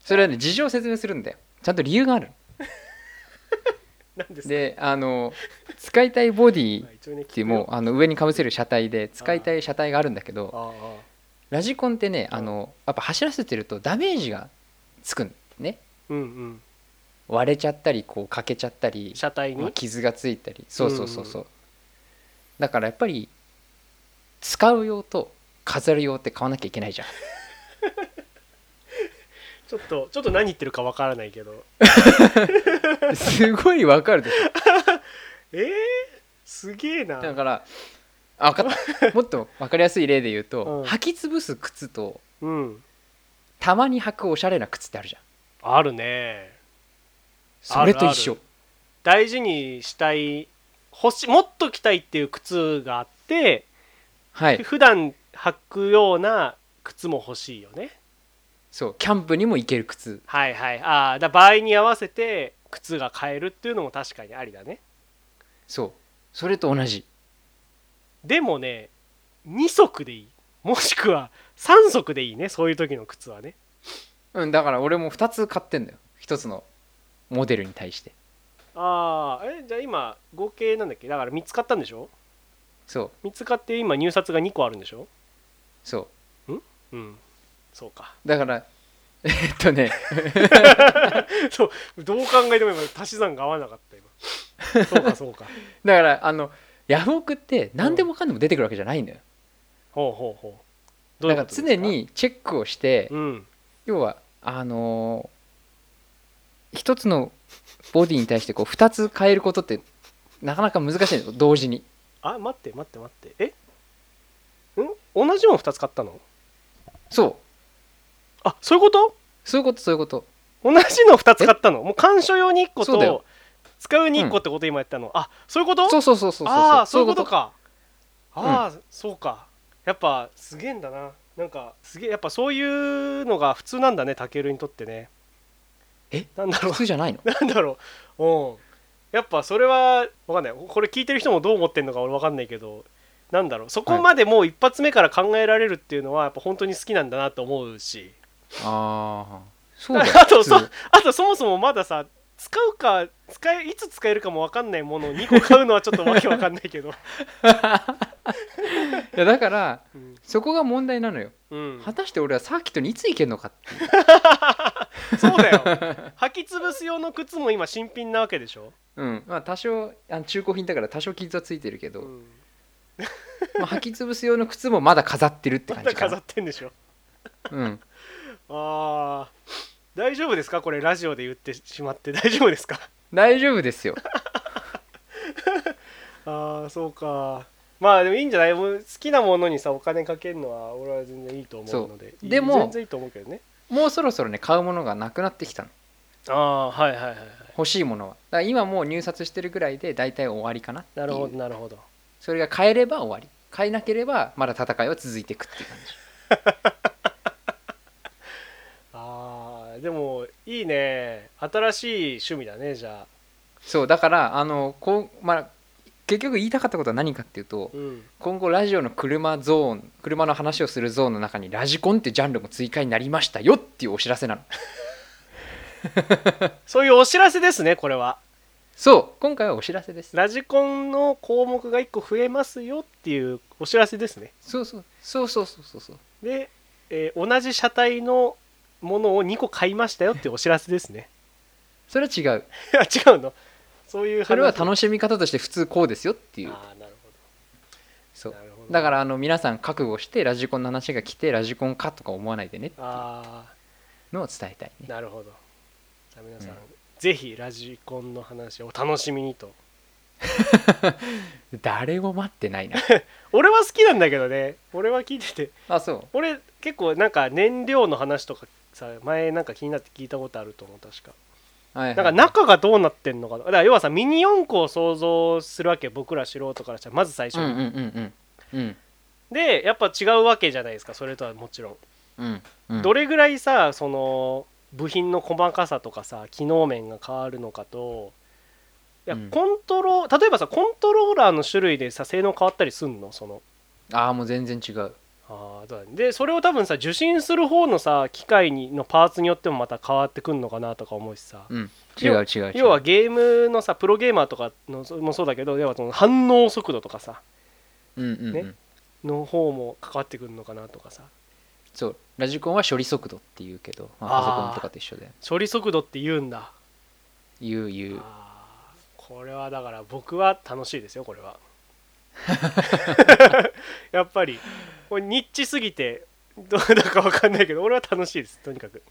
それはね事情を説明するんだよ。ちゃんと理由がある 何であの使いたいボディっていうもうあの上にかぶせる車体で使いたい車体があるんだけどラジコンってねあのやっぱ走らせてるとダメージがつくんね。うんうん割れちゃったりこう欠けちゃったり、車体に、まあ、傷がついたり。そうそうそうそう、だからやっぱり使う用と飾る用って買わなきゃいけないじゃん。ちょっとちょっと何言ってるかわからないけど。すごいわかるでしょ。えー、すげえな。だからあ分かった。もっと分かりやすい例で言うと、うん。履き潰す靴とうん。たまに履くおしゃれな靴ってあるじゃん。あるねそれと一緒。大事にしたい欲しもっと着たいっていう靴があって、はい。普段履くような靴も欲しいよね。そう。キャンプにも行ける靴。はいはい。ああだ場合に合わせて靴が買えるっていうのも確かにありだね。そう。それと同じ。でもね2足でいい。もしくは3足でいいねそういう時の靴はね。うんだから俺も2つ買ってんだよ。1つのモデルに対して。ああえじゃあ今合計なんだっけ？だから3つ買ったんでしょ？そう。3つ買って今入札が2個あるんでしょ？そう。うん。そうか。だから えっとね。そう。どう考えても今足し算が合わなかった今。そうかそうか。だからあのヤフオクって何でもかんでも出てくるわけじゃないんだよ。ほうほうほう。だから常にチェックをしてうん。要はあのー一つのボディに対してこう2つ変えることってなかなか難しいんですよ同時に。あ待って待って待って。え？ん？同じもの2つ買ったの？そう。あそういうこと？そういうことそういうこと。同じの2つ買ったの？もう鑑賞用に1個とそうだよ。使うに1個ってこと今やったの、あそういうこと？そうそうそうそうそう。ああそういうこと。かか。ああ、そうか。やっぱすげえんだな。なんかすげえやっぱそういうのが普通なんだねたけるにとってねえ？なんだろう。普通じゃないの？なんだろう。うん。やっぱそれは分かんない。これ聞いてる人もどう思ってんのか俺分かんないけどなんだろう。そこまでもう一発目から考えられるっていうのはやっぱ本当に好きなんだなと思うし。あ あそうだよ。あとそ普通。あとそもそもまださ使うか使えいつ使えるかも分かんないものを2個買うのはちょっとわけ分かんないけど、いやだからうん。そこが問題なのよ。うん、果たして俺はサーキットにいつ行けんのかって そうだよ。履き潰す用の靴も今新品なわけでしょ、うん。まあ多少あの中古品だから多少傷はついてるけど、うん、まあ、履き潰す用の靴もまだ飾ってるってまだ飾感じかな。ってんでしょ。うん。あー大丈夫ですか？これラジオで言ってしまって。大丈夫ですか？大丈夫ですよ。ああそうか。まあでもいいんじゃない？好きなものにさお金かけるのは俺は全然いいと思うので。でも全然いいと思うけどね。もうそろそろね買うものがなくなってきたの。ああはいはいはいはい。欲しいものは。だから今もう入札してるぐらいで大体終わりかななるほどなるほど。それが買えれば終わり。買えなければまだ戦いは続いていくっていう感じ あーでもいいね。新しい趣味だねじゃあ。そうだからあのこうまあ結局言いたかったことは何かっていうとうん。今後ラジオの車ゾーン車の話をするゾーンの中にラジコンってジャンルも追加になりましたよっていうお知らせなの。そういうお知らせですねこれは。そう今回はお知らせです。ラジコンの項目が1個増えますよっていうお知らせですね。そうそうそう。そうそうそうそう。で、えー同じ車体のものを2個買いましたよってお知らせですね。それは違う。あ 違うの？そういう話それは楽しみ方として普通こうですよっていう。ああなるほそう。どなるほど。だからあの皆さん覚悟してラジコンの話が来てラジコンかとか思わないでねっていうあのを伝えたいね。あなるほど。じゃあ皆さん、うん。ぜひラジコンの話をお楽しみにと。誰も待ってないな。俺は好きなんだけどね。俺は聞いてて。あそう。俺結構なんか燃料の話とかさ前なんか気になって聞いたことあると思う確か。はいはい。なんか中がどうなってんのかだから要はさミニ四駆を想像するわけ僕ら素人からしたら。まず最初に、うんうんうんうん。うん。でやっぱ違うわけじゃないですかそれとはもちろん、うんうん。どれぐらいさその部品の細かさとかさ機能面が変わるのかと。いや、うん。コントロ例えばさコントローラーの種類でさ性能変わったりすんの？その。ああもう全然違うあーそうだね。でそれを多分さ受信する方のさ機械にのパーツによってもまた変わってくんのかなとか思うしさ、うん。違う違う違う。要はゲームのさプロゲーマーとかのそもそうだけど要はその反応速度とかさうんうんうん、ねの方も関わってくるのかなとかさ。そう。ラジコンは処理速度って言うけど、まあ、パソコンとかと一緒で。処理速度って言うんだ。言う言う。これはだから僕は楽しいですよこれは。やっぱりこれニッチすぎて どうだか分かんないけど俺は楽しいですとにかく。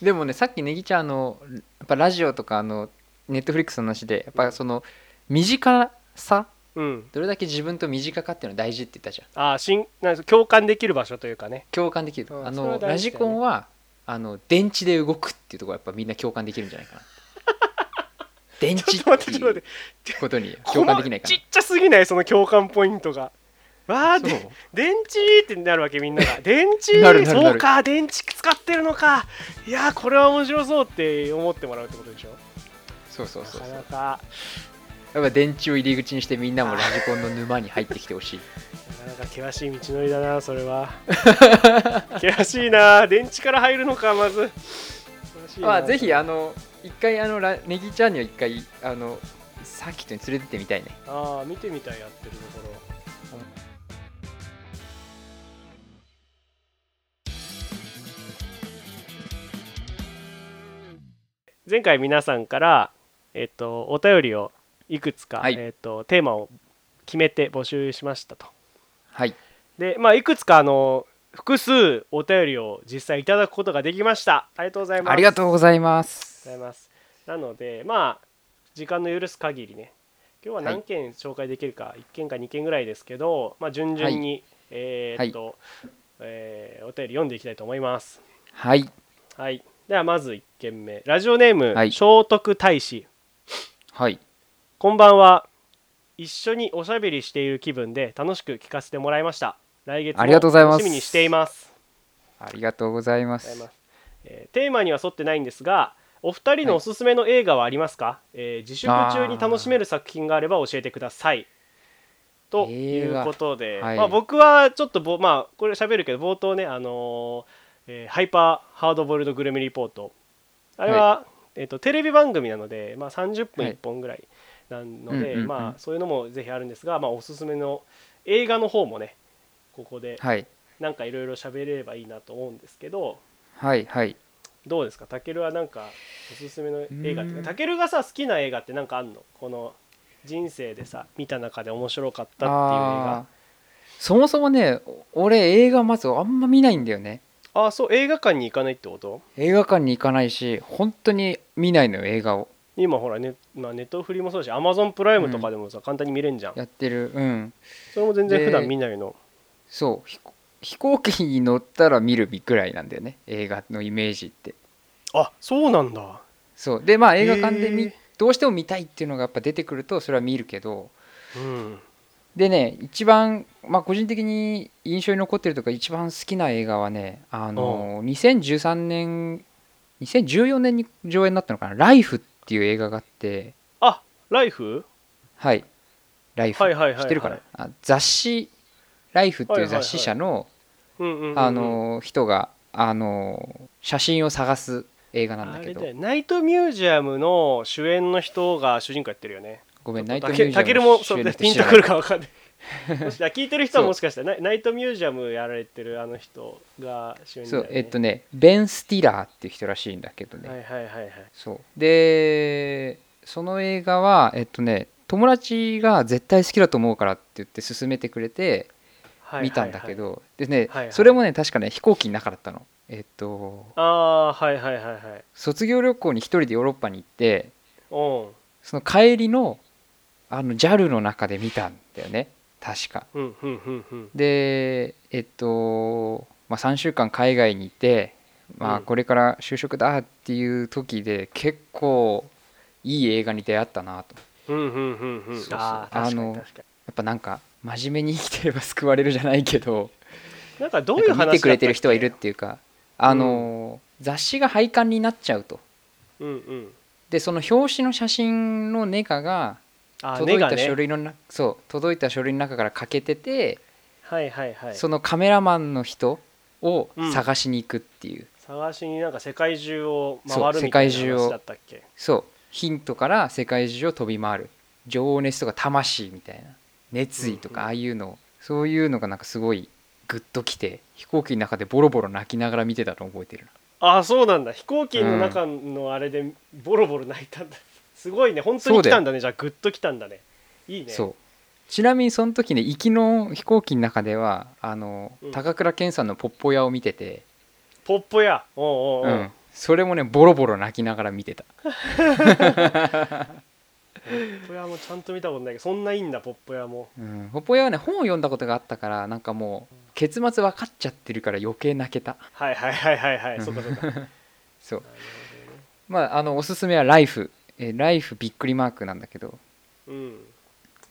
でもねさっきねぎちゃんあのやっぱラジオとかあのネットフリックスの話でやっぱその身近さうん。どれだけ自分と身近かっていうの大事って言ったじゃん。ああしんなんか共感できる場所というかね。共感できる、あうんそれは大事だよね。のラジコンはあの電池で動くっていうところやっぱみんな共感できるんじゃないかな。電池っていうことに共感できないかちっちゃすぎないその共感ポイントがわあで電池ってなるわけみんなが。電池そうか電池使ってるのか。いやーこれは面白そうって思ってもらうってことでしょ？そうそうそうそう。なかなか。やっぱ電池を入り口にしてみんなもラジコンの沼に入ってきてほしい。なかなか険しい道のりだなそれは。険しいな。電池から入るのかまず。まあぜひあの一回あのラネギちゃんには一回あのサーキットに連れてってみたいね。ああ見てみたいやってるところ前回皆さんから、えっと、お便りをいくつか、はい。えっと、テーマを決めて募集しましたと。はい。でまあいくつかあの複数お便りを実際いただくことができました。ありがとうございます。ありがとうございます。ございます。なのでまあ時間の許す限りね今日は何件紹介できるか、1件か2件ぐらいですけど、まあ、順々に、えーっと、えーお便り読んでいきたいと思います。はい。はいではまず1件目。ラジオネーム、はい。聖徳太子。はい。こんばんは。一緒におしゃべりしている気分で楽しく聞かせてもらいました。来月もありがとうございます。楽しみにしています。ありがとうございます。えーテーマには沿ってないんですがお二人のおすすめの映画はありますか、えー自粛中に楽しめる作品があれば教えてください。ということで、はいまあ、僕はちょっとぼ、まあ、これ喋るけど冒頭ね、あのーえーハイパーハードボイルドグルメリポート。あれは、えー、とテレビ番組なので、まあ、30分はい1本ぐらいなので、うんまあ、そういうのもぜひあるんですが、まあ、おすすめの映画の方もねここではい。なんかいろいろ喋れればいいなと思うんですけどはいはい。どうですか？たけるはなんかおすすめの映画ってたけるがさ好きな映画ってなんかあんの？この人生でさ見た中で面白かったっていう映画。そもそもね俺映画まずあんま見ないんだよねああそう映画館に行かないってこと？映画館に行かないし本当に見ないのよ映画を。今ほらね、まあ、ネットフリもそうだしアマゾンプライムとかでもさ、簡単に見れんじゃん。やってる。うん。それも全然普段で見ないの？そう飛行機に乗ったら見るぐらいなんだよね映画のイメージって。あそうなんだ。そう。でまあ映画館で見、どうしても見たいっていうのがやっぱ出てくるとそれは見るけどうんでね一番まあ個人的に印象に残ってるとか一番好きな映画はねあの2013年2014年に上映になったのかな「ライフっていう映画があって。あライフはい「ライフはいはいはいはい。知ってるかな？あ雑誌「ライフっていう雑誌社の人があの写真を探す映画なんあだけどナイトミュージアムの主演の人が主人公やってるよねごめんナイトたミュージアムけたけるもそうピンとくるかわかんない。もし聞いてる人はもしかしたらナイトミュージアムやられてるあの人が主演ねそうえっとねベン・スティラーっていう人らしいんだけどね、はいはいはいはい。そう。でその映画はえっとね友達が絶対好きだと思うからって言って勧めてくれてはい見たんだけはいはいど、でね、はいはい。それもね確かね飛行機の中だったの。えっとああはいはいはいはい。卒業旅行に一人でヨーロッパに行ってうん。その帰りのあの JAL の中で見たんだよね。確か。でえっと、まあ、3週間海外にいてまあうん。これから就職だっていう時で結構いい映画に出会ったなと。うんうんうんうん。そうそう。あー確かにあの確かやっぱなんか真面目に生きてれば救われるじゃないけどになんかどういう見てくれてる人はいるっだていうかあのー雑誌が廃刊になっちゃうと。うんうん。でその表紙の写真のネガがあ届いた書類のな、そう届いた書類の中から欠けてて、はいはいはい。そのカメラマンの人をうん。探しに行くっていう、探しになんか世界中を回るみたいな世界中を話だったっけ？そうヒントから世界中を飛び回る。情熱とか魂みたいな。熱意とうんうん。かああいうの、そういうのがなんかすごいグッときて飛行機の中でボロボロ泣きながら見てたの覚えてるな。ああそうなんだ。飛行機の中のあれでボロボロ泣いたんだ、すごいね。本当に来たんだね。じゃあグッと来たんだね。いいね。そう。ちなみにその時ね行きの飛行機の中ではあの、うん。高倉健さんの「ポッポ屋」を見てて、ポッポやおうおうおう、うん、それもねボロボロ泣きながら見てた。ポッポ屋もちゃんと見たことないけどそんないいんだポッポ屋も。うん、ポッポ屋はね本を読んだことがあったからなんかもう結末分かっちゃってるから余計泣けた。はいはいはいはいはい。そうかそうか。そう。まああのおすすめは「ライフ」えーライフびっくりマークなんだけど。うん。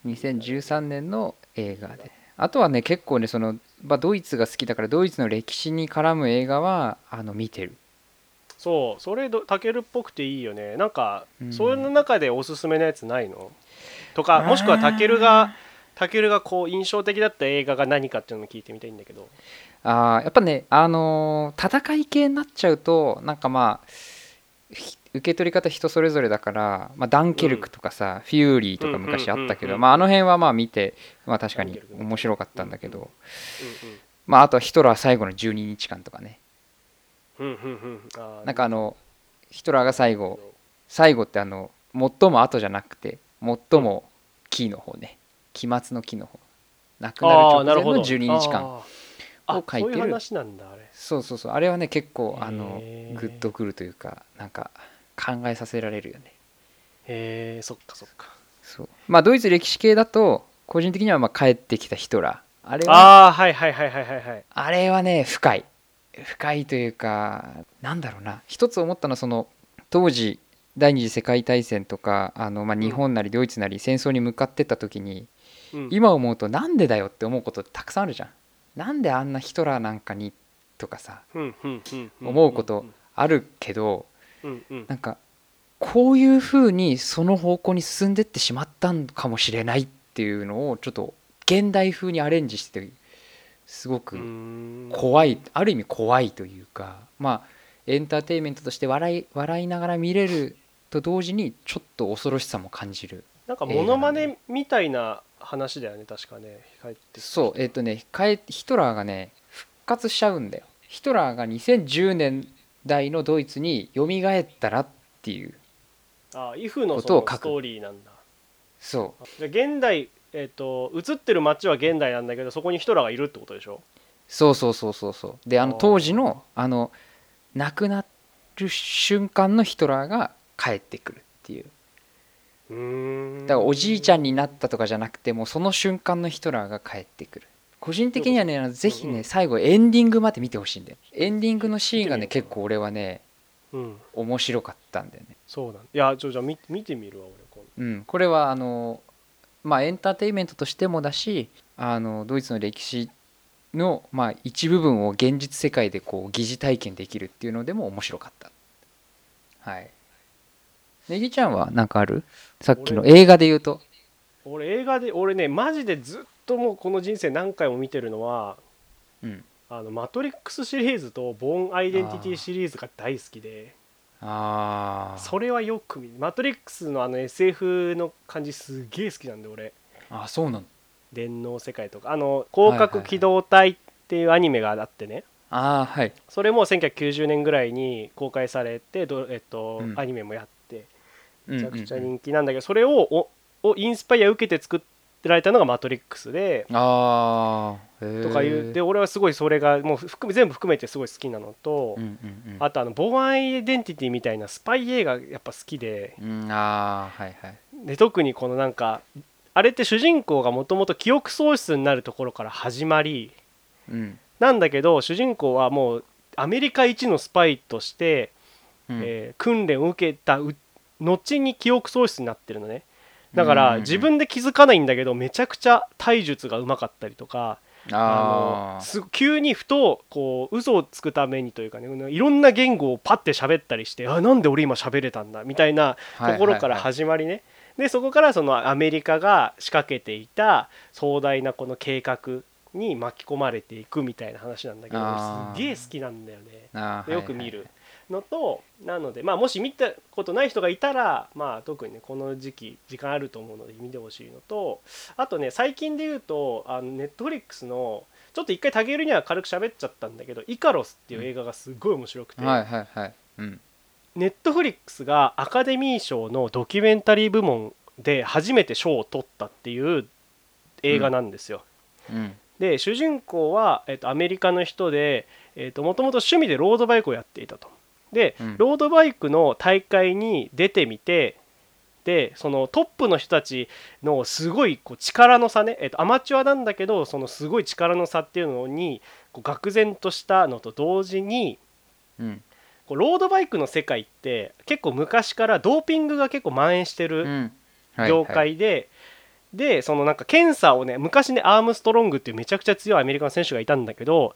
2013年の映画で。あとはね結構ねその、まあ、ドイツが好きだからドイツの歴史に絡む映画はあの見てる。そう。それどタケルっぽくていいよね。なんか、うん。それの中でおすすめのやつないの？とかもしくはタケルがタケルがこう印象的だった映画が何かっていうのを聞いてみたいんだけど。あーやっぱねあのー戦い系になっちゃうとなんかまあひ受け取り方人それぞれだから、まあ、ダンケルクとかさ、フューリーとか昔あったけど、まあ、あの辺はまあ見て、まあ、確かに面白かったんだけど、うんまあ、あとはヒトラー最後の12日間とかね。なんかあのヒトラーが最後最後ってあの最も後じゃなくて最もキーの方ね期末の期の方亡くなるあ直前の12日間を書いてるそうそうそうあれはね結構あのグッとくるというかなんか考えさせられるよね。へえそっかそっか。そう。まあドイツ歴史系だと個人的にはまあ帰ってきたヒトラー。あれはああはいはいはいはいはいはい。あれはね深い。深いというかなんだろうな。一つ思ったのはその当時第二次世界大戦とかあの、まあ、日本なりドイツなり戦争に向かってった時に、うん。今思うとなんでだよって思うことたくさんあるじゃん。なんであんなヒトラーなんかにとかさうんうんうんん。思うことあるけどうんうん。なんかこういうふうにその方向に進んでってしまったんかもしれないっていうのをちょっと現代風にアレンジしてすごくうん。怖いある意味怖いというかまあエンターテインメントとして笑い笑いながら見れると同時にちょっと恐ろしさも感じるなんかモノマネみたいな話だよね確かねそうえっ、とねヒトラーがね復活しちゃうんだよ。ヒトラーが2010年代のドイツに蘇ったらっていうああイフのことを書く。そのストーリーなんだ。そう。じゃあ現代えっ、と映ってる街は現代なんだけどそこにヒトラーがいるってことでしょ？そうそうそうそうそう。であの当時のあの亡くなる瞬間のヒトラーが帰ってくるっていう。うーん。だからおじいちゃんになったとかじゃなくてもうその瞬間のヒトラーが帰ってくる個人的にはねぜひね最後エンディングまで見てほしいんだよ。エンディングのシーンがね結構俺はねうん。面白かったんだよね。そうなんいやちょじゃあ見見てみるわ俺今度。うん。これはあのまあエンターテインメントとしてもだしあのドイツの歴史のまあ一部分を現実世界でこう疑似体験できるっていうのでも面白かった。はい。ネギちゃんは何かある？さっきの映画で言うと。俺映画で俺ねマジでずっともうこの人生何回も見てるのはうん。あのマトリックスシリーズとボーンアイデンティティシリーズが大好きでああそれはよく見マトリックスのあの SF の感じすげえ好きなんで俺。あそうなの電脳世界とか。あの広角機動隊っていうアニメがあってね。ああはい。それも1990年ぐらいに公開されてどえっと、うん。アニメもやってめめちゃくちゃ人気なんだけど、それをおをインスパイア受けて作られたのが「マトリックスで」とかいうで俺はすごいそれがもう含め全部含めてすごい好きなのと、うんうんあとあのボーンアイデンティティみたいなスパイ映画やっぱ好きで。うんうんああはいはい。で特にこのなんかあれって主人公がもともと記憶喪失になるところから始まりうん。なんだけど主人公はもうアメリカ一のスパイとして、うん。えー訓練を受けたう後に記憶喪失になってるのねだから自分で気づかないんだけどめちゃくちゃ体術がうまかったりとかあのす急にふとこう嘘をつくためにというかねいろんな言語をパッて喋ったりしてあなんで俺今喋れたんだみたいなあところから始まりね、でそこからそのアメリカが仕掛けていた壮大なこの計画に巻き込まれていくみたいな話なんだけどすげえ好きなんだよね。よく見るのと、なので、まあ、もし見たことない人がいたら、まあ、特にねこの時期時間あると思うので見てほしいのとあとね最近で言うとあのネットフリックスのちょっと一回タゲルには軽く喋っちゃったんだけど「イカロス」っていう映画がすごい面白くて、ネットフリックスがアカデミー賞のドキュメンタリー部門で初めて賞を取ったっていう映画なんですよ。うんで主人公は、えっとアメリカの人でもともと趣味でロードバイクをやっていたと。で、うん。ロードバイクの大会に出てみてでそのトップの人たちのすごいこう力の差ね、えっとアマチュアなんだけどそのすごい力の差っていうのにこう愕然としたのと同時にうん。こうロードバイクの世界って結構昔からドーピングが結構蔓延してるうん。はい業はい。界で、でそのなんか検査をね昔ねアームストロングっていうめちゃくちゃ強いアメリカの選手がいたんだけど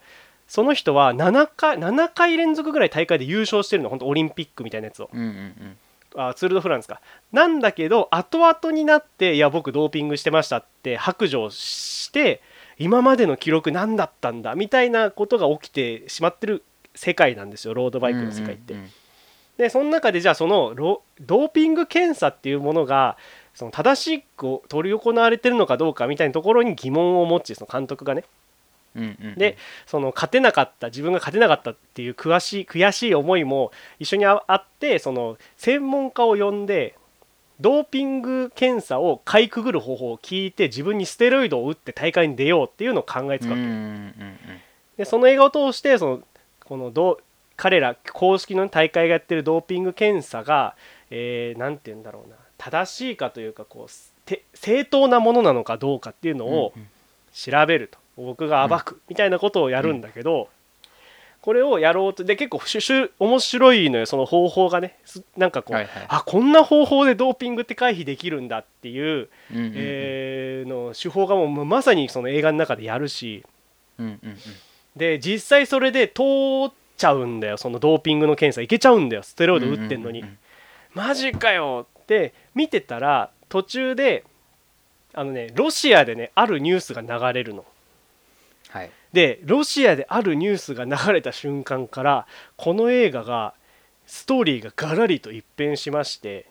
その人は7回 ,7 回連続ぐらい大会で優勝してるの本当オリンピックみたいなやつを。うんうんうん。あツール・ド・フランスか。なんだけど後々になっていや僕ドーピングしてましたって白状して今までの記録何だったんだみたいなことが起きてしまってる世界なんですよロードバイクの世界って。うんうんでその中でじゃあそのロドーピング検査っていうものがその正しく執り行われてるのかどうかみたいなところに疑問を持ちその監督がねうんうんうん。でその勝てなかった自分が勝てなかったっていう悔しい悔しい思いも一緒にああってその専門家を呼んでドーピング検査をかいくぐる方法を聞いて自分にステロイドを打って大会に出ようっていうのを考えつくわけうんうんうんでその映画を通してそのこのど彼ら公式の大会がやってるドーピング検査が何、えーて言うんだろうな正しいかというかこうて正当なものなのかどうかっていうのをうんうん。調べると僕が暴くみたいなことをやるんだけど、これをやろうとで結構し面白いのよその方法がね。すなんかこう、はいはい。あこんな方法でドーピングって回避できるんだっていう、うんうんうん。えーの手法がもうまさにその映画の中でやるし。うんうんうん。で実際それで通っちゃうんだよそのドーピングの検査。いけちゃうんだよステロイド打ってんのに、うんうんうんマジかよって見てたら途中であのねロシアでねあるニュースが流れるの。はいでロシアであるニュースが流れた瞬間からこの映画がストーリーがガラリと一変しまして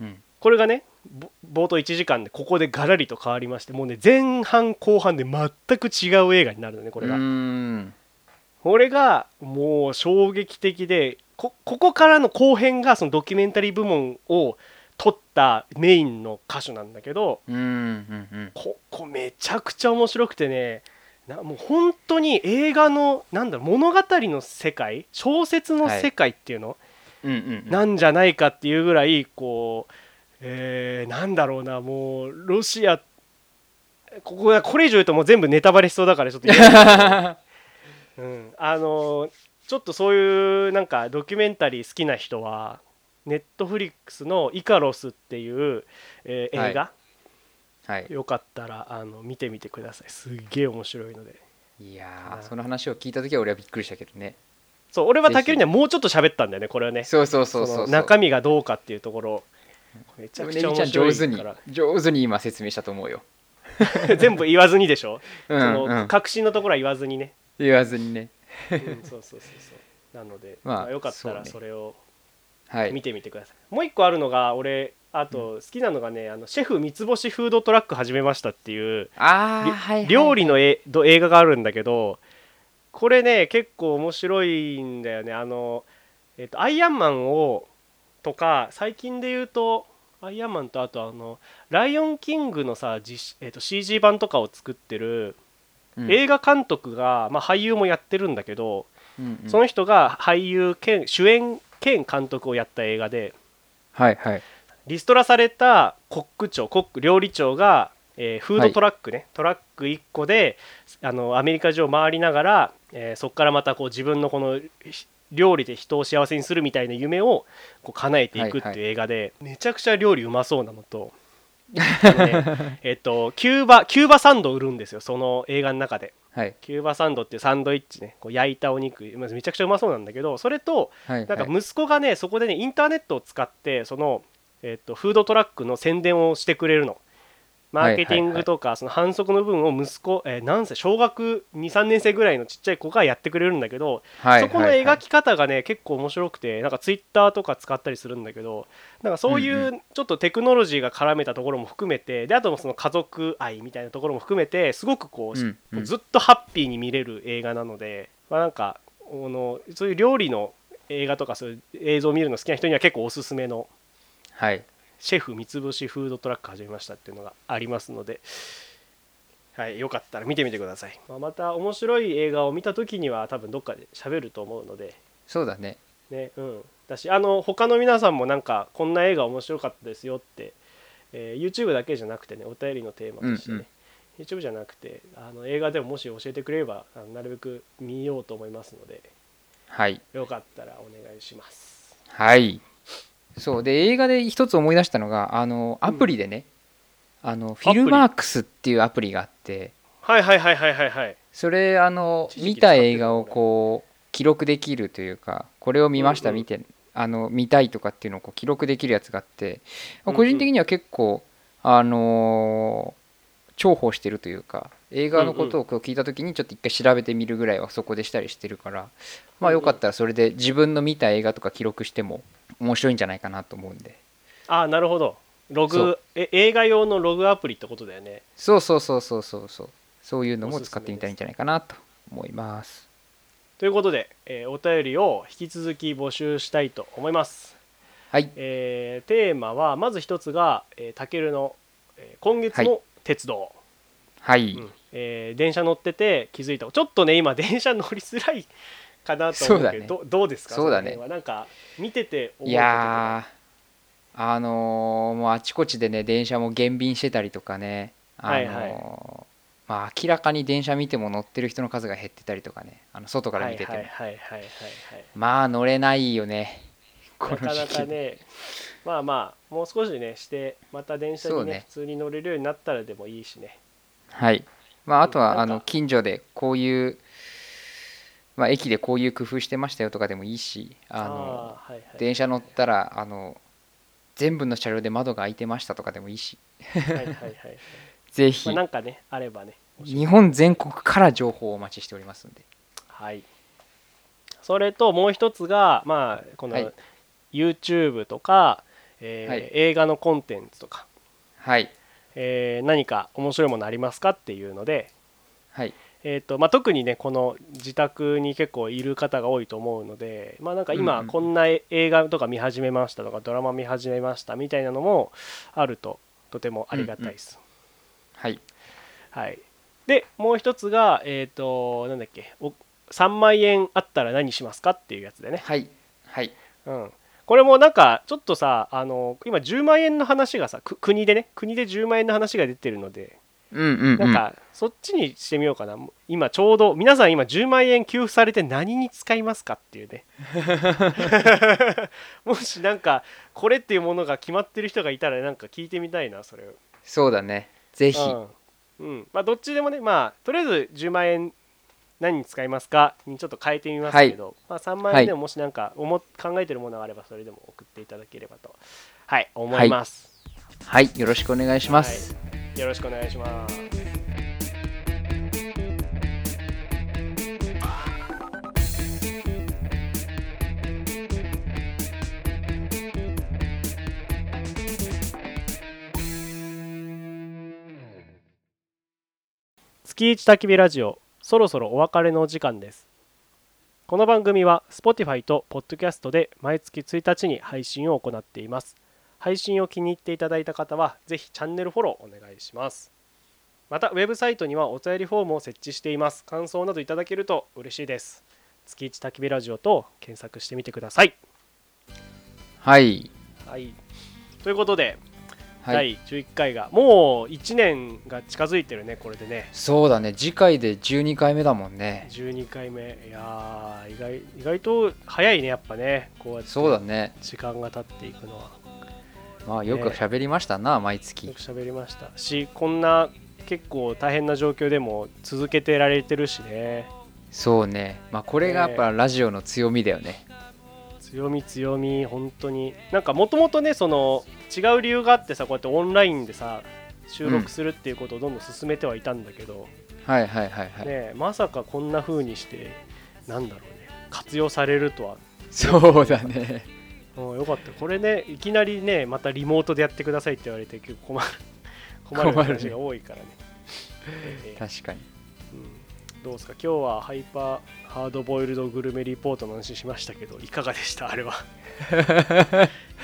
うん。これがねぼ冒頭1時間でここでガラリと変わりましてもうね前半後半で全く違う映画になるのねこれが。これがもう衝撃的でこここからの後編がそのドキュメンタリー部門を取ったメインの箇所なんだけどうんうんうん。ここめちゃくちゃ面白くてねなもう本当に映画のなんだろう物語の世界小説の世界っていうの、うんうんうん。なんじゃないかっていうぐらいこう、えーなんだろうなもうロシアこここれ以上言うともう全部ネタバレしそうだからちょっと言えない うん、あのちょっとそういうなんかドキュメンタリー好きな人はネットフリックスの「イカロス」っていう、えーはい。映画、はい。よかったらあの見てみてください。すっげえ面白いので。いやーその話を聞いた時は俺はびっくりしたけどね。そう俺はぜひ竹内にはもうちょっと喋ったんだよねこれはね。そうそうそうそうそ中身がどうかっていうところ。めちゃくちゃ面白い上手に上手に今説明したと思うよ。全部言わずにでしょ、うんそのうん確信のところは言わずにね、言わずにね。うん、そうそうそうそう。なので、まあまあ、よかったらそれをはい。見てみてください、もう一個あるのが俺あと好きなのがね、あのシェフ三つ星フードトラック始めましたっていうりああはいはい。料理のえど映画があるんだけどこれね結構面白いんだよね。あの、えっとアイアンマンをとか最近で言うとアイアンマンとあとあのライオンキングのさ実、えっと CG 版とかを作ってるうん。映画監督が、まあ、俳優もやってるんだけど、うんうん。その人が俳優兼主演兼監督をやった映画で。はいはいリストラされたコック長コック料理長が、えーフードトラックね、トラック1個であのアメリカ中を回りながら、えーそこからまたこう自分のこのひ料理で人を幸せにするみたいな夢をこう叶えていくっていう映画で、めちゃくちゃ料理うまそうなのと。ねえっとキューバキューバサンドを売るんですよその映画の中で。はい。キューバサンドっていうサンドイッチねこう焼いたお肉めちゃくちゃうまそうなんだけどそれとはいなんかはい息子がねそこでねインターネットを使ってその、えっとフードトラックの宣伝をしてくれるの。マーケティングとかその販促の部分を息子、えー何歳小学23年生ぐらいのちっちゃい子がやってくれるんだけど、はいそこの描き方がね結構面白くてなんかツイッターとか使ったりするんだけどなんかそういうちょっとテクノロジーが絡めたところも含めてであとその家族愛みたいなところも含めてすごくこう、ずっとハッピーに見れる映画なので、まあ、なんかあのそういう料理の映画とかそういう映像を見るの好きな人には結構おすすめのはい。シェフ三つ星フードトラック始めましたっていうのがありますので、はい、よかったら見てみてください、まあ、また面白い映画を見た時には多分どっかで喋ると思うので。そうだね。ねうん。だしあの他の皆さんもなんかこんな映画面白かったですよって、えー YouTube だけじゃなくてねお便りのテーマとしてね、うんうん。YouTube じゃなくてあの映画でももし教えてくれればあのなるべく見ようと思いますので。はい。よかったらお願いします。はいそう。で映画で一つ思い出したのがあのアプリでね、あのフィルマークスっていうアプリがあって。はいはいはいはいはいはい。それあの見た映画をこう記録できるというかこれを見ました、見てあの見たいとかっていうのをこう記録できるやつがあって、個人的には結構あのー重宝してるというか映画のことを聞いた時にちょっと一回調べてみるぐらいはそこでしたりしてるからまあよかったらそれで自分の見た映画とか記録しても面白いんじゃないかなと思うんで。ああなるほど。ログえ映画用のログアプリってことだよね。そうそうそうそうそうそう。そういうのも使ってみたらいいんじゃないかなと思います。ということで、えーお便りを引き続き募集したいと思います、はい。えーテーマはまず一つがえーたけるの、えー今月の鉄道、はい、うん。えー電車乗ってて気づいた。ちょっとね今電車乗りづらいかなと思うけどそうどどうですか？そうだね。なんか見てて思ういやーあのーもうあちこちでね電車も減便してたりとかねあのーはい。はいまあ明らかに電車見ても乗ってる人の数が減ってたりとかねあの外から見ててまあ乗れないよね。なかなかねまあまあもう少しねしてまた電車にねね。普通に乗れるようになったらでもいいしね。はい。まああとはあの近所でこういうまあ駅でこういう工夫してましたよとかでもいいしあの電車乗ったらあの全部の車両で窓が開いてましたとかでもいいし。はいはいはいはい。ぜひ。まあ、なんかねあればね。日本全国から情報をお待ちしておりますんで。はい。それともう一つがまあこのはい。YouTube とか、えーはい。映画のコンテンツとか、はい。えー何か面白いものありますかっていうので、はいえーとまあ、特にねこの自宅に結構いる方が多いと思うので、まあ、なんかうんうん今こんな映画とか見始めましたとかドラマ見始めましたみたいなのもあるととてもありがたいです。はいはい、でもう一つが、えっ、と、なんだっけ、お3万円あったら何しますかっていうやつでね。はいはいうん。これもなんか、ちょっとさ、あの、今10万円の話がさ、く国でね、国で10万円の話が出てるので、うんうんうん。なんか、そっちにしてみようかな。今ちょうど、皆さん今10万円給付されて何に使いますかっていうね。もしなんか、これっていうものが決まってる人がいたら、なんか聞いてみたいな、それを。そうだね。ぜひ。うん。うん。まあ、どっちでもね、まあ、とりあえず10万円何に使いますかにちょっと変えてみますけど、まあ、3万円でももしなんか思っ考えてるものがあればそれでも送っていただければと、はい、思います、はい。よろしくお願いします、はい。よろしくお願いします。月一焚き火ラジオそろそろお別れのお時間ですこの番組は Spotify と Podcast で毎月1日に配信を行っています配信を気に入っていただいた方はぜひチャンネルフォローお願いします。またウェブサイトにはお便りフォームを設置しています。感想などいただけると嬉しいです。月一焚き火ラジオと検索してみてください。はい。はい。ということで、はい。第11回がもう1年が近づいてるねこれでね。そうだね。次回で12回目だもんね。12回目。いやー意外意外と早いねやっぱね。こうやってそうだね。時間が経っていくのはまあよく喋りましたな、毎よ月く喋りました。しこんな結構大変な状況でも続けてられてるしね。そうね。まあこれがやっぱラジオの強みだよね。強み強み本当に。なんかもともとねその違う理由があってさこうやってオンラインでさ収録するっていうことをどんどん進めてはいたんだけど、はいはいはいはい、ねまさかこんな風にしてなんだろうね。活用されるとは、そうだねうん、よかった。これねいきなりねまたリモートでやってくださいって言われて結構 困る困る話が多いからね。ええ。確かに。うん。どうですか？今日はハイパーハードボイルドグルメリポートの話しましたけどいかがでした？あれは。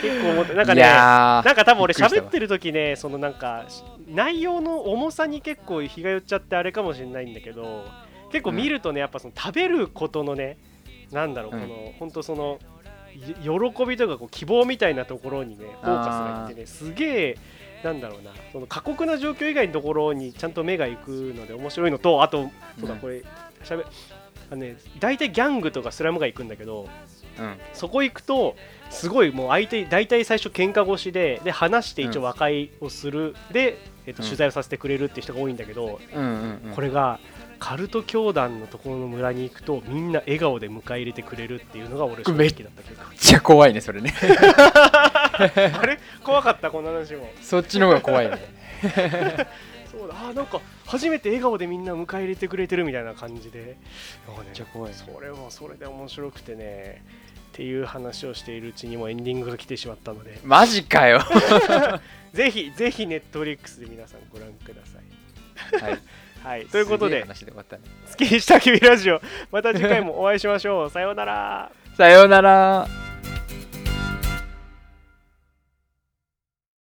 結構思ってなんかいねなんか多分俺喋ってる時ねそのなんか内容の重さに結構日が寄っちゃってあれかもしれないんだけど結構見るとねやっぱその食べることのねなんだろうこうん。の本当そのい喜びとかこう希望みたいなところにねフォーカスがいってねすげえなんだろうな。その過酷な状況以外のところにちゃんと目が行くので面白いのとあとそうだうん。これしゃべあのね大体ギャングとかスラムが行くんだけどうん。そこ行くとすごいもう相手大体最初喧嘩越しでで話して一応うん和解をする、で、えっとうん。取材をさせてくれるって人が多いんだけど、これがカルト教団のところの村に行くとみんな笑顔で迎え入れてくれるっていうのが俺正直だったけどめっちゃ怖いねそれね。あれ？怖かったこの話も。そっちの方が怖いねそうだあーなんか初めて笑顔でみんな迎え入れてくれてるみたいな感じで。ねめっちゃ怖いねそれもそれで面白くてね。っていう話をしているうちにもうエンディングが来てしまったのでマジかよ。ぜひぜひネットフリックスで皆さんご覧ください。はいはい、ということで、月下きびラジオ、また次回もお会いしましょう。さようなら。さようなら